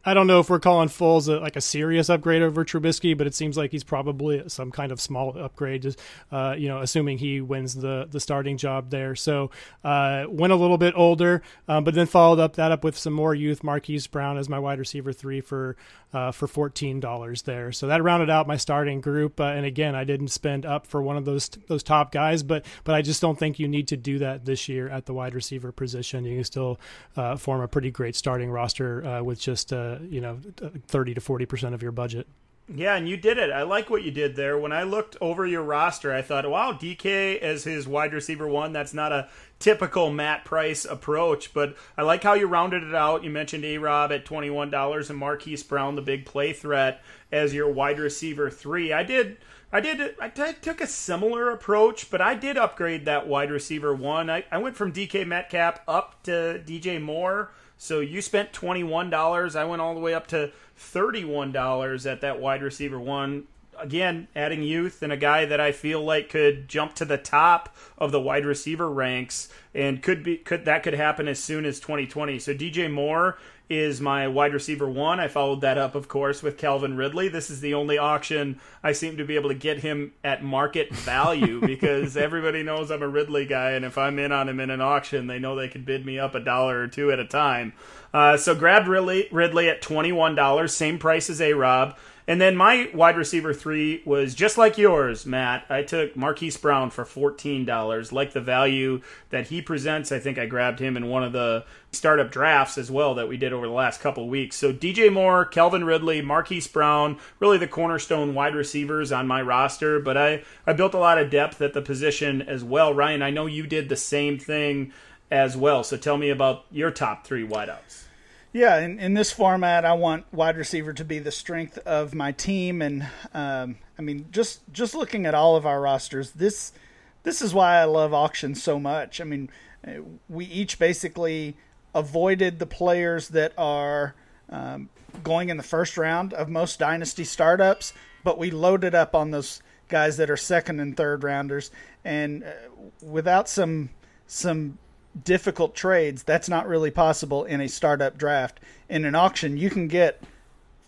I don't know if we're calling Foles a, like a serious upgrade over Trubisky, but it seems like he's probably some kind of small upgrade. Uh, you know, assuming he wins the the starting job there. So uh, went a little bit older, um, but then followed up that up with some more youth. Marquise Brown as my wide receiver three for uh, for fourteen dollars there. So that rounded out my starting group. Uh, and again, I didn't spend up for one of those those top guys, but but I just don't think you need to do that this year at the wide receiver position. You can still uh, form a pretty great starting roster uh, with just uh, you know thirty to forty percent of your budget. Yeah, and you did it. I like what you did there. When I looked over your roster, I thought, wow, DK as his wide receiver one, that's not a typical Matt Price approach, but I like how you rounded it out. You mentioned A Rob at $21 and Marquise Brown, the big play threat, as your wide receiver three. I did. I did. I took a similar approach, but I did upgrade that wide receiver one. I, I went from DK Metcalf up to DJ Moore. So you spent $21. I went all the way up to $31 at that wide receiver one. Again, adding youth and a guy that I feel like could jump to the top of the wide receiver ranks and could be could that could happen as soon as 2020. So DJ Moore is my wide receiver one. I followed that up, of course, with Calvin Ridley. This is the only auction I seem to be able to get him at market value because everybody knows I'm a Ridley guy, and if I'm in on him in an auction, they know they can bid me up a dollar or two at a time. Uh, so grabbed Ridley, Ridley at $21, same price as A Rob. And then my wide receiver three was just like yours, Matt. I took Marquise Brown for $14. Like the value that he presents, I think I grabbed him in one of the startup drafts as well that we did over the last couple weeks. So DJ Moore, Calvin Ridley, Marquise Brown, really the cornerstone wide receivers on my roster. But I, I built a lot of depth at the position as well. Ryan, I know you did the same thing as well. So tell me about your top three wideouts. Yeah, in, in this format, I want wide receiver to be the strength of my team, and um, I mean, just just looking at all of our rosters, this this is why I love auctions so much. I mean, we each basically avoided the players that are um, going in the first round of most dynasty startups, but we loaded up on those guys that are second and third rounders, and uh, without some some difficult trades, that's not really possible in a startup draft. In an auction, you can get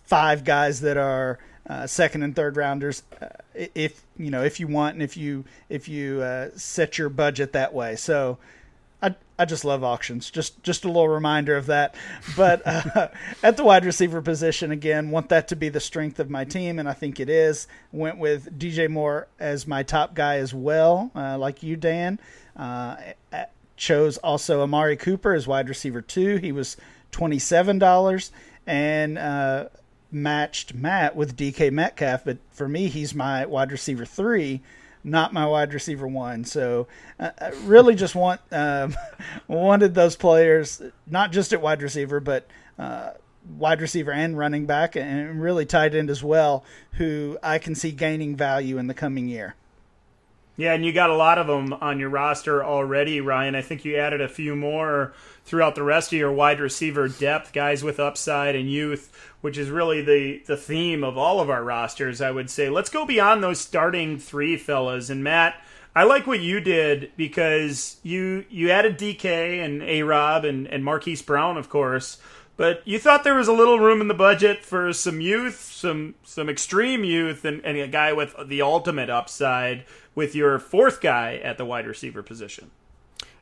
five guys that are uh, second and third rounders uh, if you know if you want and if you if you uh, set your budget that way. So I I just love auctions. Just just a little reminder of that. But uh, at the wide receiver position again, want that to be the strength of my team, and I think it is. Went with DJ Moore as my top guy as well, uh, like you, Dan. Uh, chose also Amari Cooper as wide receiver two. He was twenty seven dollars and uh, matched Matt with DK Metcalf. But for me, he's my wide receiver three, not my wide receiver one. So uh, I really just want um, wanted those players not just at wide receiver, but uh, wide receiver and running back, and really tight end as well, who I can see gaining value in the coming year. Yeah, and you got a lot of them on your roster already, Ryan. I think you added a few more throughout the rest of your wide receiver depth, guys with upside and youth, which is really the the theme of all of our rosters, I would say. Let's go beyond those starting three fellas. And Matt, I like what you did because you you added DK and A Rob and, and Marquise Brown, of course. But you thought there was a little room in the budget for some youth, some some extreme youth, and, and a guy with the ultimate upside with your fourth guy at the wide receiver position.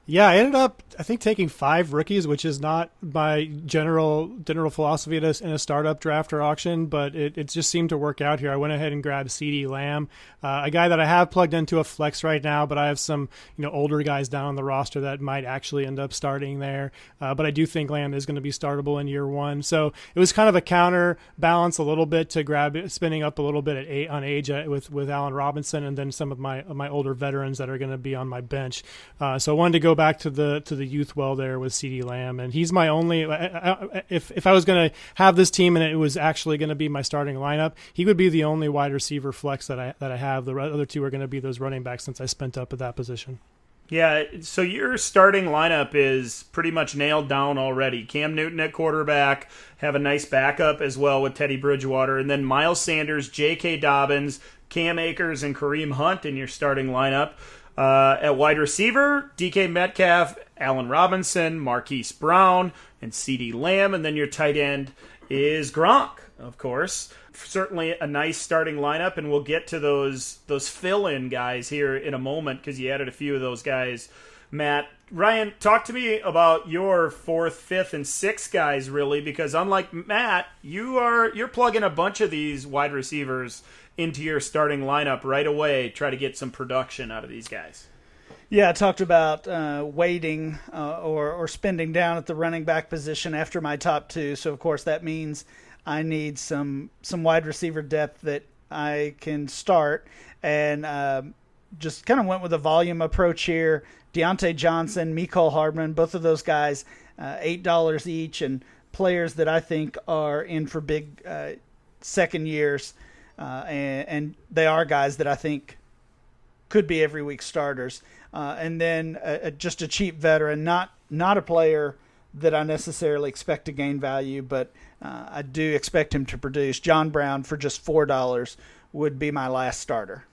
Yeah, I ended up I think taking five rookies, which is not my general general philosophy in a, in a startup draft or auction, but it, it just seemed to work out here. I went ahead and grabbed CeeDee Lamb, uh, a guy that I have plugged into a flex right now, but I have some you know older guys down on the roster that might actually end up starting there. Uh, but I do think Lamb is going to be startable in year one, so it was kind of a counterbalance a little bit to grab spinning up a little bit at eight, on age uh, with with Allen Robinson and then some of my my older veterans that are going to be on my bench. Uh, so I wanted to go back to the to the youth well there with CeeDee Lamb, and he's my only. If if I was going to have this team and it was actually going to be my starting lineup, he would be the only wide receiver flex that I that I have. The other two are going to be those running backs since I spent up at that position. Yeah, so your starting lineup is pretty much nailed down already. Cam Newton at quarterback, have a nice backup as well with Teddy Bridgewater, and then Miles Sanders, J.K. Dobbins, Cam Akers, and Kareem Hunt in your starting lineup. Uh, at wide receiver, DK Metcalf, Allen Robinson, Marquise Brown, and CeeDee Lamb, and then your tight end is Gronk, of course certainly a nice starting lineup, and we'll get to those those fill in guys here in a moment because you added a few of those guys. Matt, Ryan, talk to me about your fourth, fifth, and sixth guys, really, because unlike Matt, you are you're plugging a bunch of these wide receivers into your starting lineup right away. Try to get some production out of these guys. Yeah, I talked about uh, waiting uh, or or spending down at the running back position after my top two. So of course that means I need some some wide receiver depth that I can start, and um, just kind of went with a volume approach here. Diontae Johnson, Mecole Hardman, both of those guys, uh, eight dollars each, and players that I think are in for big uh, second years, uh, and, and, they are guys that I think could be every week starters. Uh, and then just a cheap veteran, not not a player that I necessarily expect to gain value, but uh, I do expect him to produce. John Brown for just four dollars would be my last starter.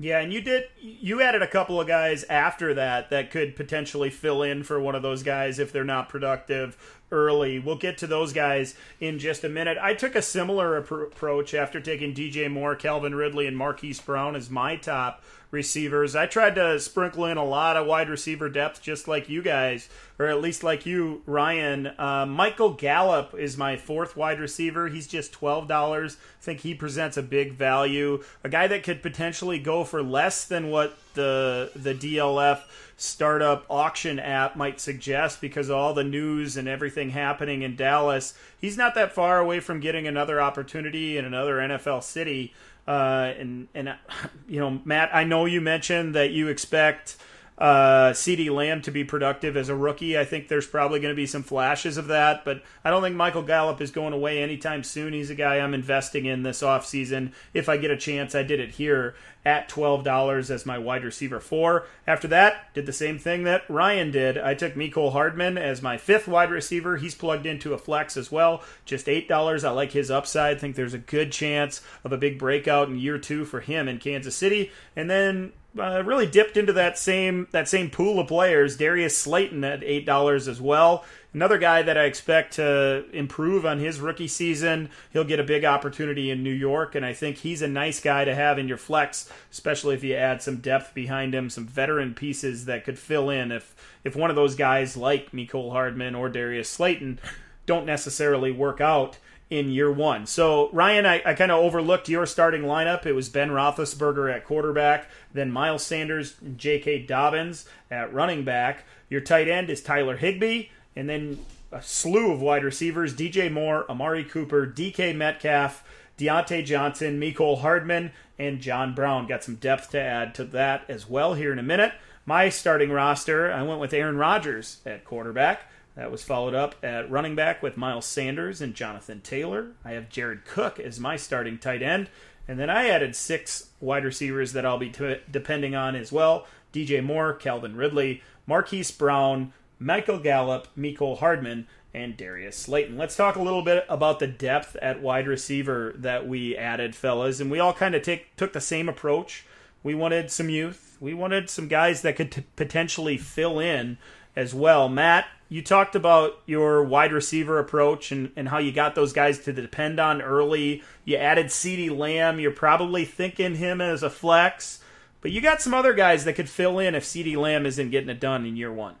Yeah, and you did you added a couple of guys after that that could potentially fill in for one of those guys if they're not productive early. We'll get to those guys in just a minute. I took a similar approach after taking DJ Moore, Calvin Ridley, and Marquise Brown as my top receivers. I tried to sprinkle in a lot of wide receiver depth, just like you guys, or at least like you, Ryan. Uh, Michael Gallup is my fourth wide receiver. He's just twelve dollars. I think he presents a big value. A guy that could potentially go for less than what the the DLF startup auction app might suggest because of all the news and everything happening in Dallas. He's not that far away from getting another opportunity in another NFL city. Uh, and and you know, Matt, I know you mentioned that you expect uh, CeeDee Lamb to be productive as a rookie. I think there's probably going to be some flashes of that, but I don't think Michael Gallup is going away anytime soon. He's a guy I'm investing in this offseason. If I get a chance, I did it here at $12 as my wide receiver four. After that, did the same thing that Ryan did. I took Mecole Hardman as my fifth wide receiver. He's plugged into a flex as well, just $8. I like his upside. think there's a good chance of a big breakout in year two for him in Kansas City. And then uh, really dipped into that same that same pool of players. Darius Slayton at eight dollars as well. Another guy that I expect to improve on his rookie season. He'll get a big opportunity in New York, and I think he's a nice guy to have in your flex, especially if you add some depth behind him, some veteran pieces that could fill in if if one of those guys like Mecole Hardman or Darius Slayton don't necessarily work out in year one. So, Ryan, I, I kind of overlooked your starting lineup. It was Ben Roethlisberger at quarterback, then Miles Sanders J.K. Dobbins at running back. Your tight end is Tyler Higbee, and then a slew of wide receivers DJ Moore, Amari Cooper, DK Metcalf, Diontae Johnson, Mecole Hardman, and John Brown. Got some depth to add to that as well here in a minute. My starting roster, I went with Aaron Rodgers at quarterback. That was followed up at running back with Miles Sanders and Jonathan Taylor. I have Jared Cook as my starting tight end. And then I added six wide receivers that I'll be t- depending on as well DJ Moore, Calvin Ridley, Marquise Brown, Michael Gallup, Mecole Hardman, and Darius Slayton. Let's talk a little bit about the depth at wide receiver that we added, fellas. And we all kind of take, took the same approach. We wanted some youth, we wanted some guys that could t- potentially fill in as well. Matt, you talked about your wide receiver approach and, and how you got those guys to depend on early. You added CeeDee Lamb. You're probably thinking him as a flex, but you got some other guys that could fill in if CeeDee Lamb isn't getting it done in year one.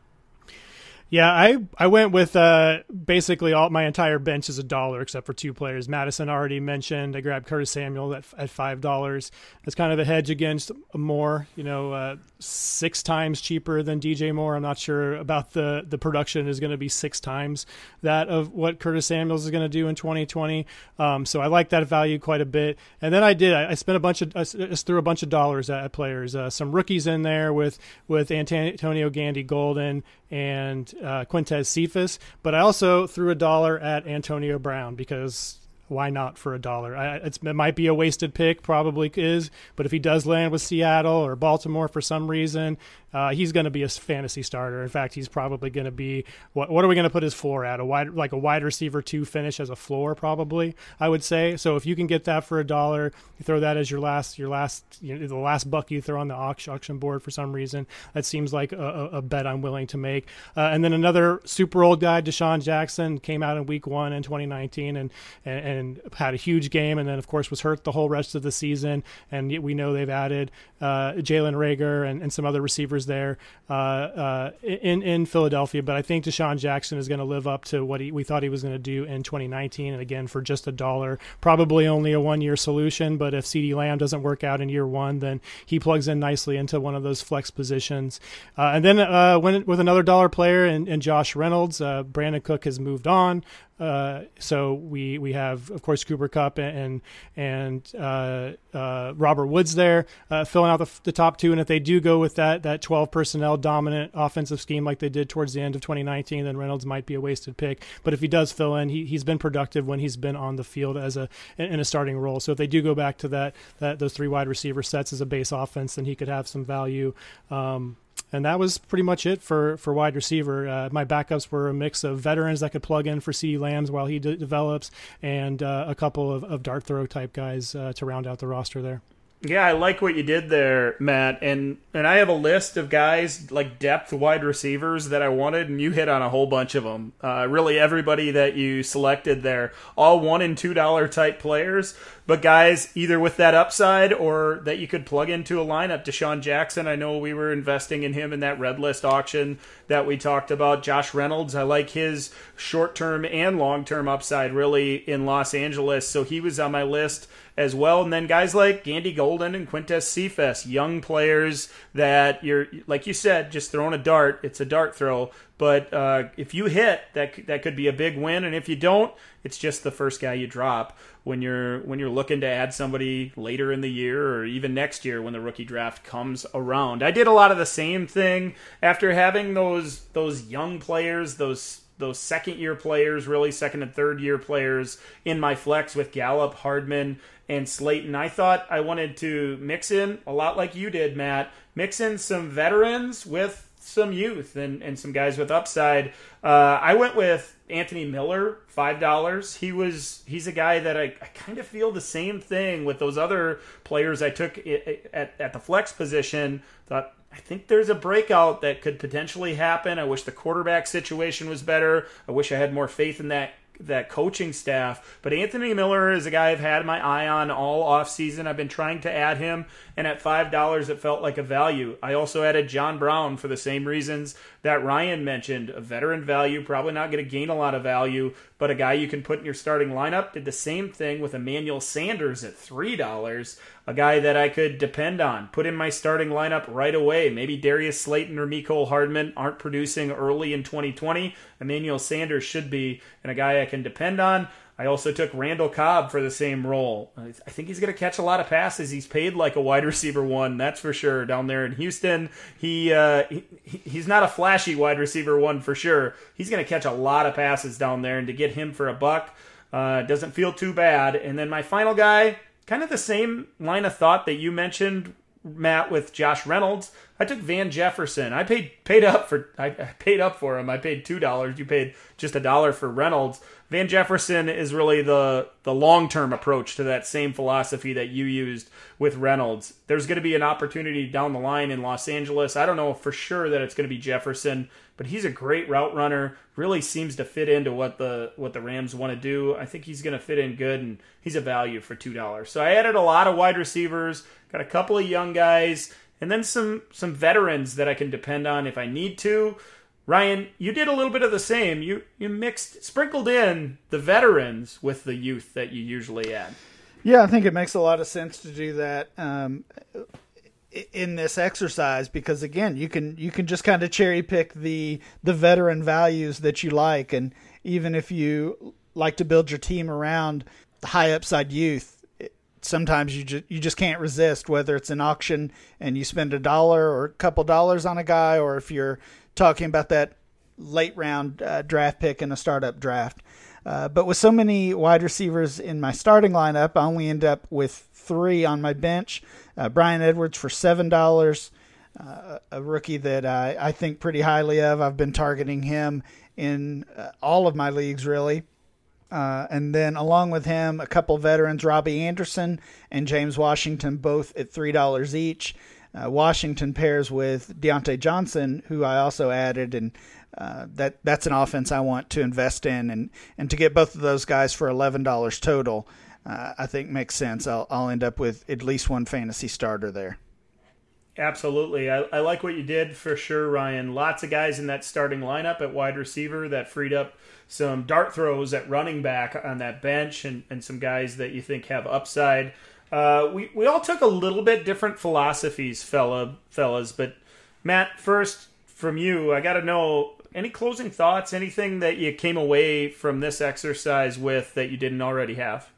Yeah, I I went with uh, basically all my entire bench is a dollar except for two players. Mattison already mentioned. I grabbed Curtis Samuel at, at five dollars. That's kind of a hedge against Moore. You know, uh, six times cheaper than DJ Moore. I'm not sure about the the production is going to be six times that of what Curtis Samuels is going to do in 2020. Um, so I like that value quite a bit. And then I did. I, I spent a bunch of I just threw a bunch of dollars at, at players. Uh, some rookies in there with with Antonio Gandy Golden and uh, Quintez Cephus, but I also threw a dollar at Antonio Brown because why not for a dollar? it might be a wasted pick, probably is, but if he does land with Seattle or Baltimore for some reason, uh, he's going to be a fantasy starter. In fact, he's probably going to be what? What are we going to put his floor at? A wide like a wide receiver two finish as a floor, probably. I would say. So if you can get that for a dollar, throw that as your last your last you know, the last buck you throw on the auction board for some reason. That seems like a, a bet I'm willing to make. Uh, and then another super old guy, DeSean Jackson, came out in Week One in 2019 and, and, and had a huge game, and then of course was hurt the whole rest of the season. And we know they've added uh, Jalen Reagor and, and some other receivers there uh, uh, in in Philadelphia. But I think DeSean Jackson is going to live up to what he, we thought he was going to do in 2019, and again for just a dollar, probably only a one year solution. But if CeeDee Lamb doesn't work out in year one, then he plugs in nicely into one of those flex positions. Uh, and then when, with another dollar player and, and Josh Reynolds, Brandin Cook has moved on. Uh, so we we have of course Cooper Kupp and and uh, uh, Robert Woods there uh, filling out the, the, top two, and if they do go with that that 12 personnel dominant offensive scheme like they did towards the end of 2019, then Reynolds might be a wasted pick. But if he does fill in, he he's been productive when he's been on the field as a in a starting role. So if they do go back to that that those three wide receiver sets as a base offense, then he could have some value. Um, and that was pretty much it for for wide receiver. Uh, my backups were a mix of veterans that could plug in for CeeDee Lambs while he develops, and uh, a couple of, of dart throw type guys uh, to round out the roster there. Yeah, I like what you did there, Matt. And and I have a list of guys like depth wide receivers that I wanted, and you hit on a whole bunch of them. Uh, really, everybody that you selected there, all one and two dollar type players, but guys either with that upside or that you could plug into a lineup. DeSean Jackson, I know we were investing in him in that red list auction that we talked about. Josh Reynolds, I like his short term and long term upside really in Los Angeles, so he was on my list as well. And then guys like Gandy Golden and Quintez Cephus, young players that you're, like you said, just throwing a dart. It's a dart throw. But uh, if you hit, that that could be a big win. And if you don't, it's just the first guy you drop when you're when you're looking to add somebody later in the year or even next year when the rookie draft comes around. I did a lot of the same thing after having those those young players, those those second year players, really second and third year players in my flex with Gallup, Hardman, and Slayton. I thought I wanted to mix in a lot like you did, Matt. Mix in some veterans with some youth and, and some guys with upside. Uh, I went with Anthony Miller, five dollars. He was he's a guy that I, I kind of feel the same thing with those other players I took at, at the flex position. Thought I think there's a breakout that could potentially happen. I wish the quarterback situation was better. I wish I had more faith in that that coaching staff. But Anthony Miller is a guy I've had my eye on all off season. I've been trying to add him, and at five dollars, it felt like a value. I also added John Brown for the same reasons that Ryan mentioned. A veteran value, probably not going to gain a lot of value, but a guy you can put in your starting lineup. Did the same thing with Emmanuel Sanders at three dollars a guy that I could depend on, put in my starting lineup right away. Maybe Darius Slayton or Mecole Hardman aren't producing early in 2020. Emmanuel Sanders should be, and a guy I can depend on. I also took Randall Cobb for the same role. I think he's going to catch a lot of passes. He's paid like a wide receiver one, that's for sure. Down there in Houston, he, uh, he he's not a flashy wide receiver one for sure. He's going to catch a lot of passes down there, and to get him for a buck uh, doesn't feel too bad. And then my final guy, kind of the same line of thought that you mentioned, Matt, with Josh Reynolds. I took Van Jefferson. I paid paid up for I, paid up for him. I paid two dollars. You paid just a dollar for Reynolds. Van Jefferson is really the the long term approach to that same philosophy that you used with Reynolds. There's going to be an opportunity down the line in Los Angeles. I don't know for sure that it's going to be Jefferson, but he's a great route runner. Really seems to fit into what the what the Rams want to do. I think he's going to fit in good, and he's a value for two dollars. So I added a lot of wide receivers, got a couple of young guys and then some some veterans that I can depend on if I need to. Ryan, you did a little bit of the same. You you mixed sprinkled in the veterans with the youth that you usually add. Yeah, I think it makes a lot of sense to do that um, in this exercise because again, you can you can just kind of cherry pick the the veteran values that you like, and even if you like to build your team around the high upside youth, sometimes you just you just can't resist whether it's an auction and you spend a dollar or a couple dollars on a guy or if you're talking about that late round uh, draft pick in a startup draft. Uh, but with so many wide receivers in my starting lineup, I only end up with three on my bench. Uh, Bryan Edwards for seven dollars, uh, a rookie that I, I think pretty highly of. I've been targeting him in uh, all of my leagues, really. Uh, and then along with him, a couple veterans, Robbie Anderson and James Washington, both at $3 each. Uh, Washington pairs with Diontae Johnson, who I also added, and uh, that that's an offense I want to invest in, and and to get both of those guys for eleven dollars total, uh, I think makes sense. I'll I'll end up with at least one fantasy starter there. Absolutely. I, I like what you did for sure, Ryan. Lots of guys in that starting lineup at wide receiver that freed up some dart throws at running back on that bench and, and some guys that you think have upside. Uh, we, we all took a little bit different philosophies, fella, fellas. But Matt, first from you, I got to know any closing thoughts, anything that you came away from this exercise with that you didn't already have?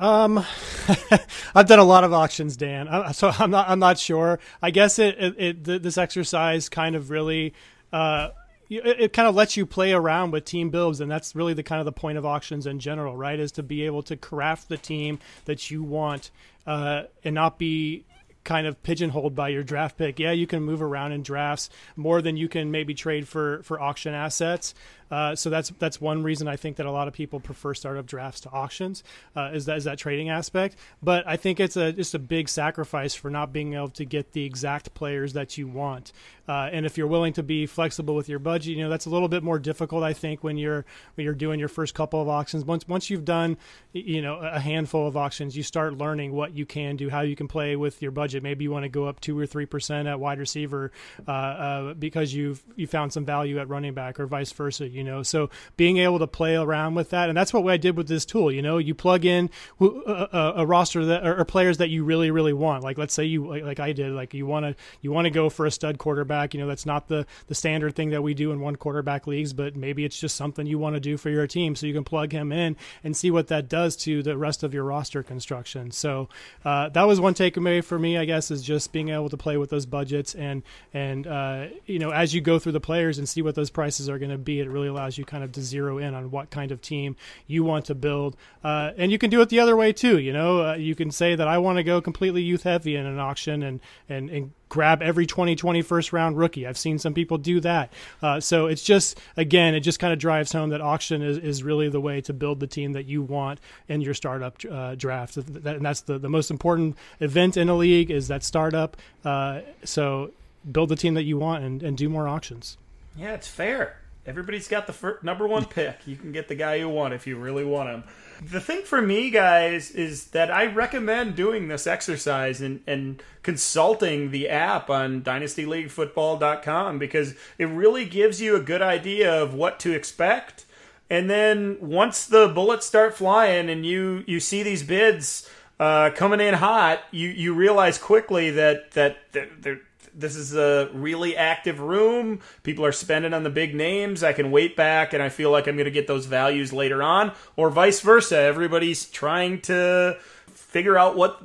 Um, I've done a lot of auctions, Dan. So I'm not. I'm not sure. I guess it. it, it this exercise kind of really. Uh, it, it kind of lets you play around with team builds, and that's really the kind of the point of auctions in general, right? Is to be able to craft the team that you want, uh, and not be kind of pigeonholed by your draft pick. Yeah, you can move around in drafts more than you can maybe trade for for auction assets. Uh, so that's that's one reason I think that a lot of people prefer startup drafts to auctions uh, is that is that trading aspect. But I think it's a just a big sacrifice for not being able to get the exact players that you want. Uh, and if you're willing to be flexible with your budget, you know that's a little bit more difficult. I think when you're when you're doing your first couple of auctions. Once once you've done you know a handful of auctions, you start learning what you can do, how you can play with your budget. Maybe you want to go up two or three percent at wide receiver uh, uh, because you've you found some value at running back, or vice versa. You you know? So being able to play around with that and that's what I did with this tool you know? You plug in a, a, a roster that or, or, players that you really really want. Like let's say you like, like I did like you want to you want to go for a stud quarterback you know? That's not the the standard thing that we do in one quarterback leagues but maybe it's just something you want to do for your team. So you can plug him in and see what that does to the rest of your roster construction. So uh, that was one takeaway for me I guess is just being able to play with those budgets and and uh, you know as you go through the players and see what those prices are going to be it really allows you kind of to zero in on what kind of team you want to build. Uh, and you can do it the other way too. You know, uh, you can say that I want to go completely youth heavy in an auction and and and grab every 2020 first round rookie. I've seen some people do that. Uh, so it's just, again, it just kind of drives home that auction is, is really the way to build the team that you want in your startup uh, draft. And that's the, the most important event in a league is that startup. Uh, so build the team that you want and, and do more auctions. Yeah, it's fair. Everybody's got the first, number one pick. You can get the guy you want if you really want him. The thing for me, guys, is that I recommend doing this exercise and, and consulting the app on dynastyleaguefootball.com because it really gives you a good idea of what to expect. And then once the bullets start flying and you, you see these bids uh, coming in hot, you, you realize quickly that, that they're this is a really active room. People are spending on the big names. I can wait back and I feel like I'm going to get those values later on, or vice versa. Everybody's trying to figure out what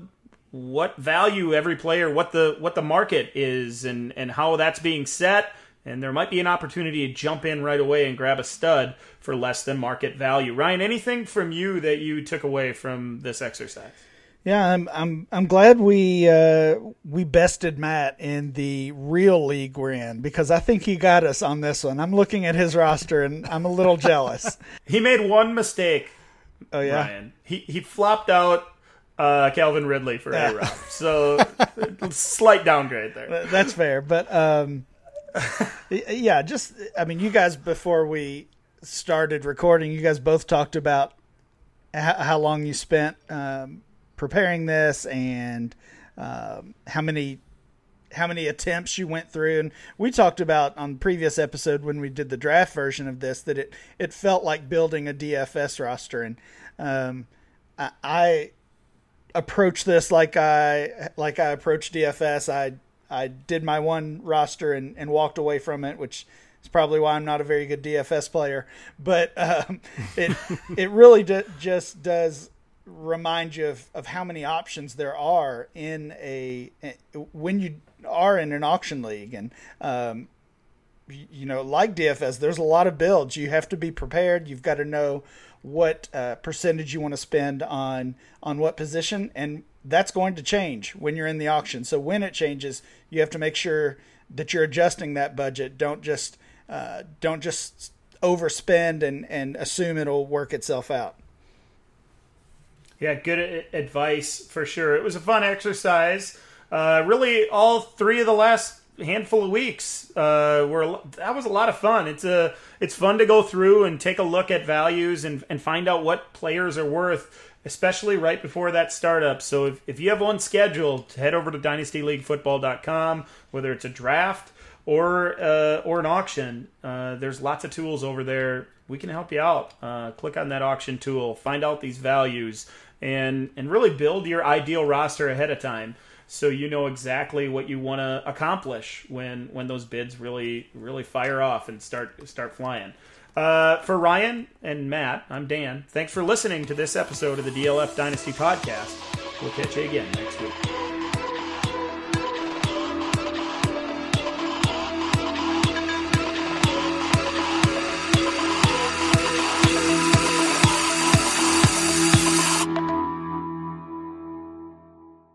what value every player, what the what the market is, and and how that's being set. And there might be an opportunity to jump in right away and grab a stud for less than market value. Ryan, anything from you that you took away from this exercise? Yeah, I'm I'm I'm glad we uh, we bested Matt in the real league we're in because I think he got us on this one. I'm looking at his roster and I'm a little jealous. he made one mistake. Oh yeah, Ryan. He he flopped out uh, Calvin Ridley for yeah. A Rob, so slight downgrade there. That's fair, but um, yeah, just I mean, you guys before we started recording, you guys both talked about how, how long you spent. Um, preparing this and um, how many how many attempts you went through. And we talked about on the previous episode when we did the draft version of this that it it felt like building a DFS roster. And um, I, I approached this like I like I approached DFS I I did my one roster and, and walked away from it which is probably why I'm not a very good DFS player. But um, it it really d- just does remind you of, of how many options there are in a when you are in an auction league and um, you know like DFS there's a lot of builds you have to be prepared you've got to know what uh, percentage you want to spend on on what position and that's going to change when you're in the auction so when it changes you have to make sure that you're adjusting that budget. Don't just uh, don't just overspend and and assume it'll work itself out. Yeah, good advice for sure. It was a fun exercise. Uh, really, all three of the last handful of weeks uh, were that was a lot of fun. It's a it's fun to go through and take a look at values and and find out what players are worth, especially right before that startup. So if, if you have one scheduled, head over to dynastyleaguefootball.com, whether it's a draft or uh, or an auction. Uh, there's lots of tools over there. We can help you out. Uh, click on that auction tool, find out these values, and and really build your ideal roster ahead of time so you know exactly what you want to accomplish when when those bids really really fire off and start start flying. Uh, for Ryan and Matt, I'm Dan. Thanks for listening to this episode of the DLF Dynasty podcast. We'll catch you again next week.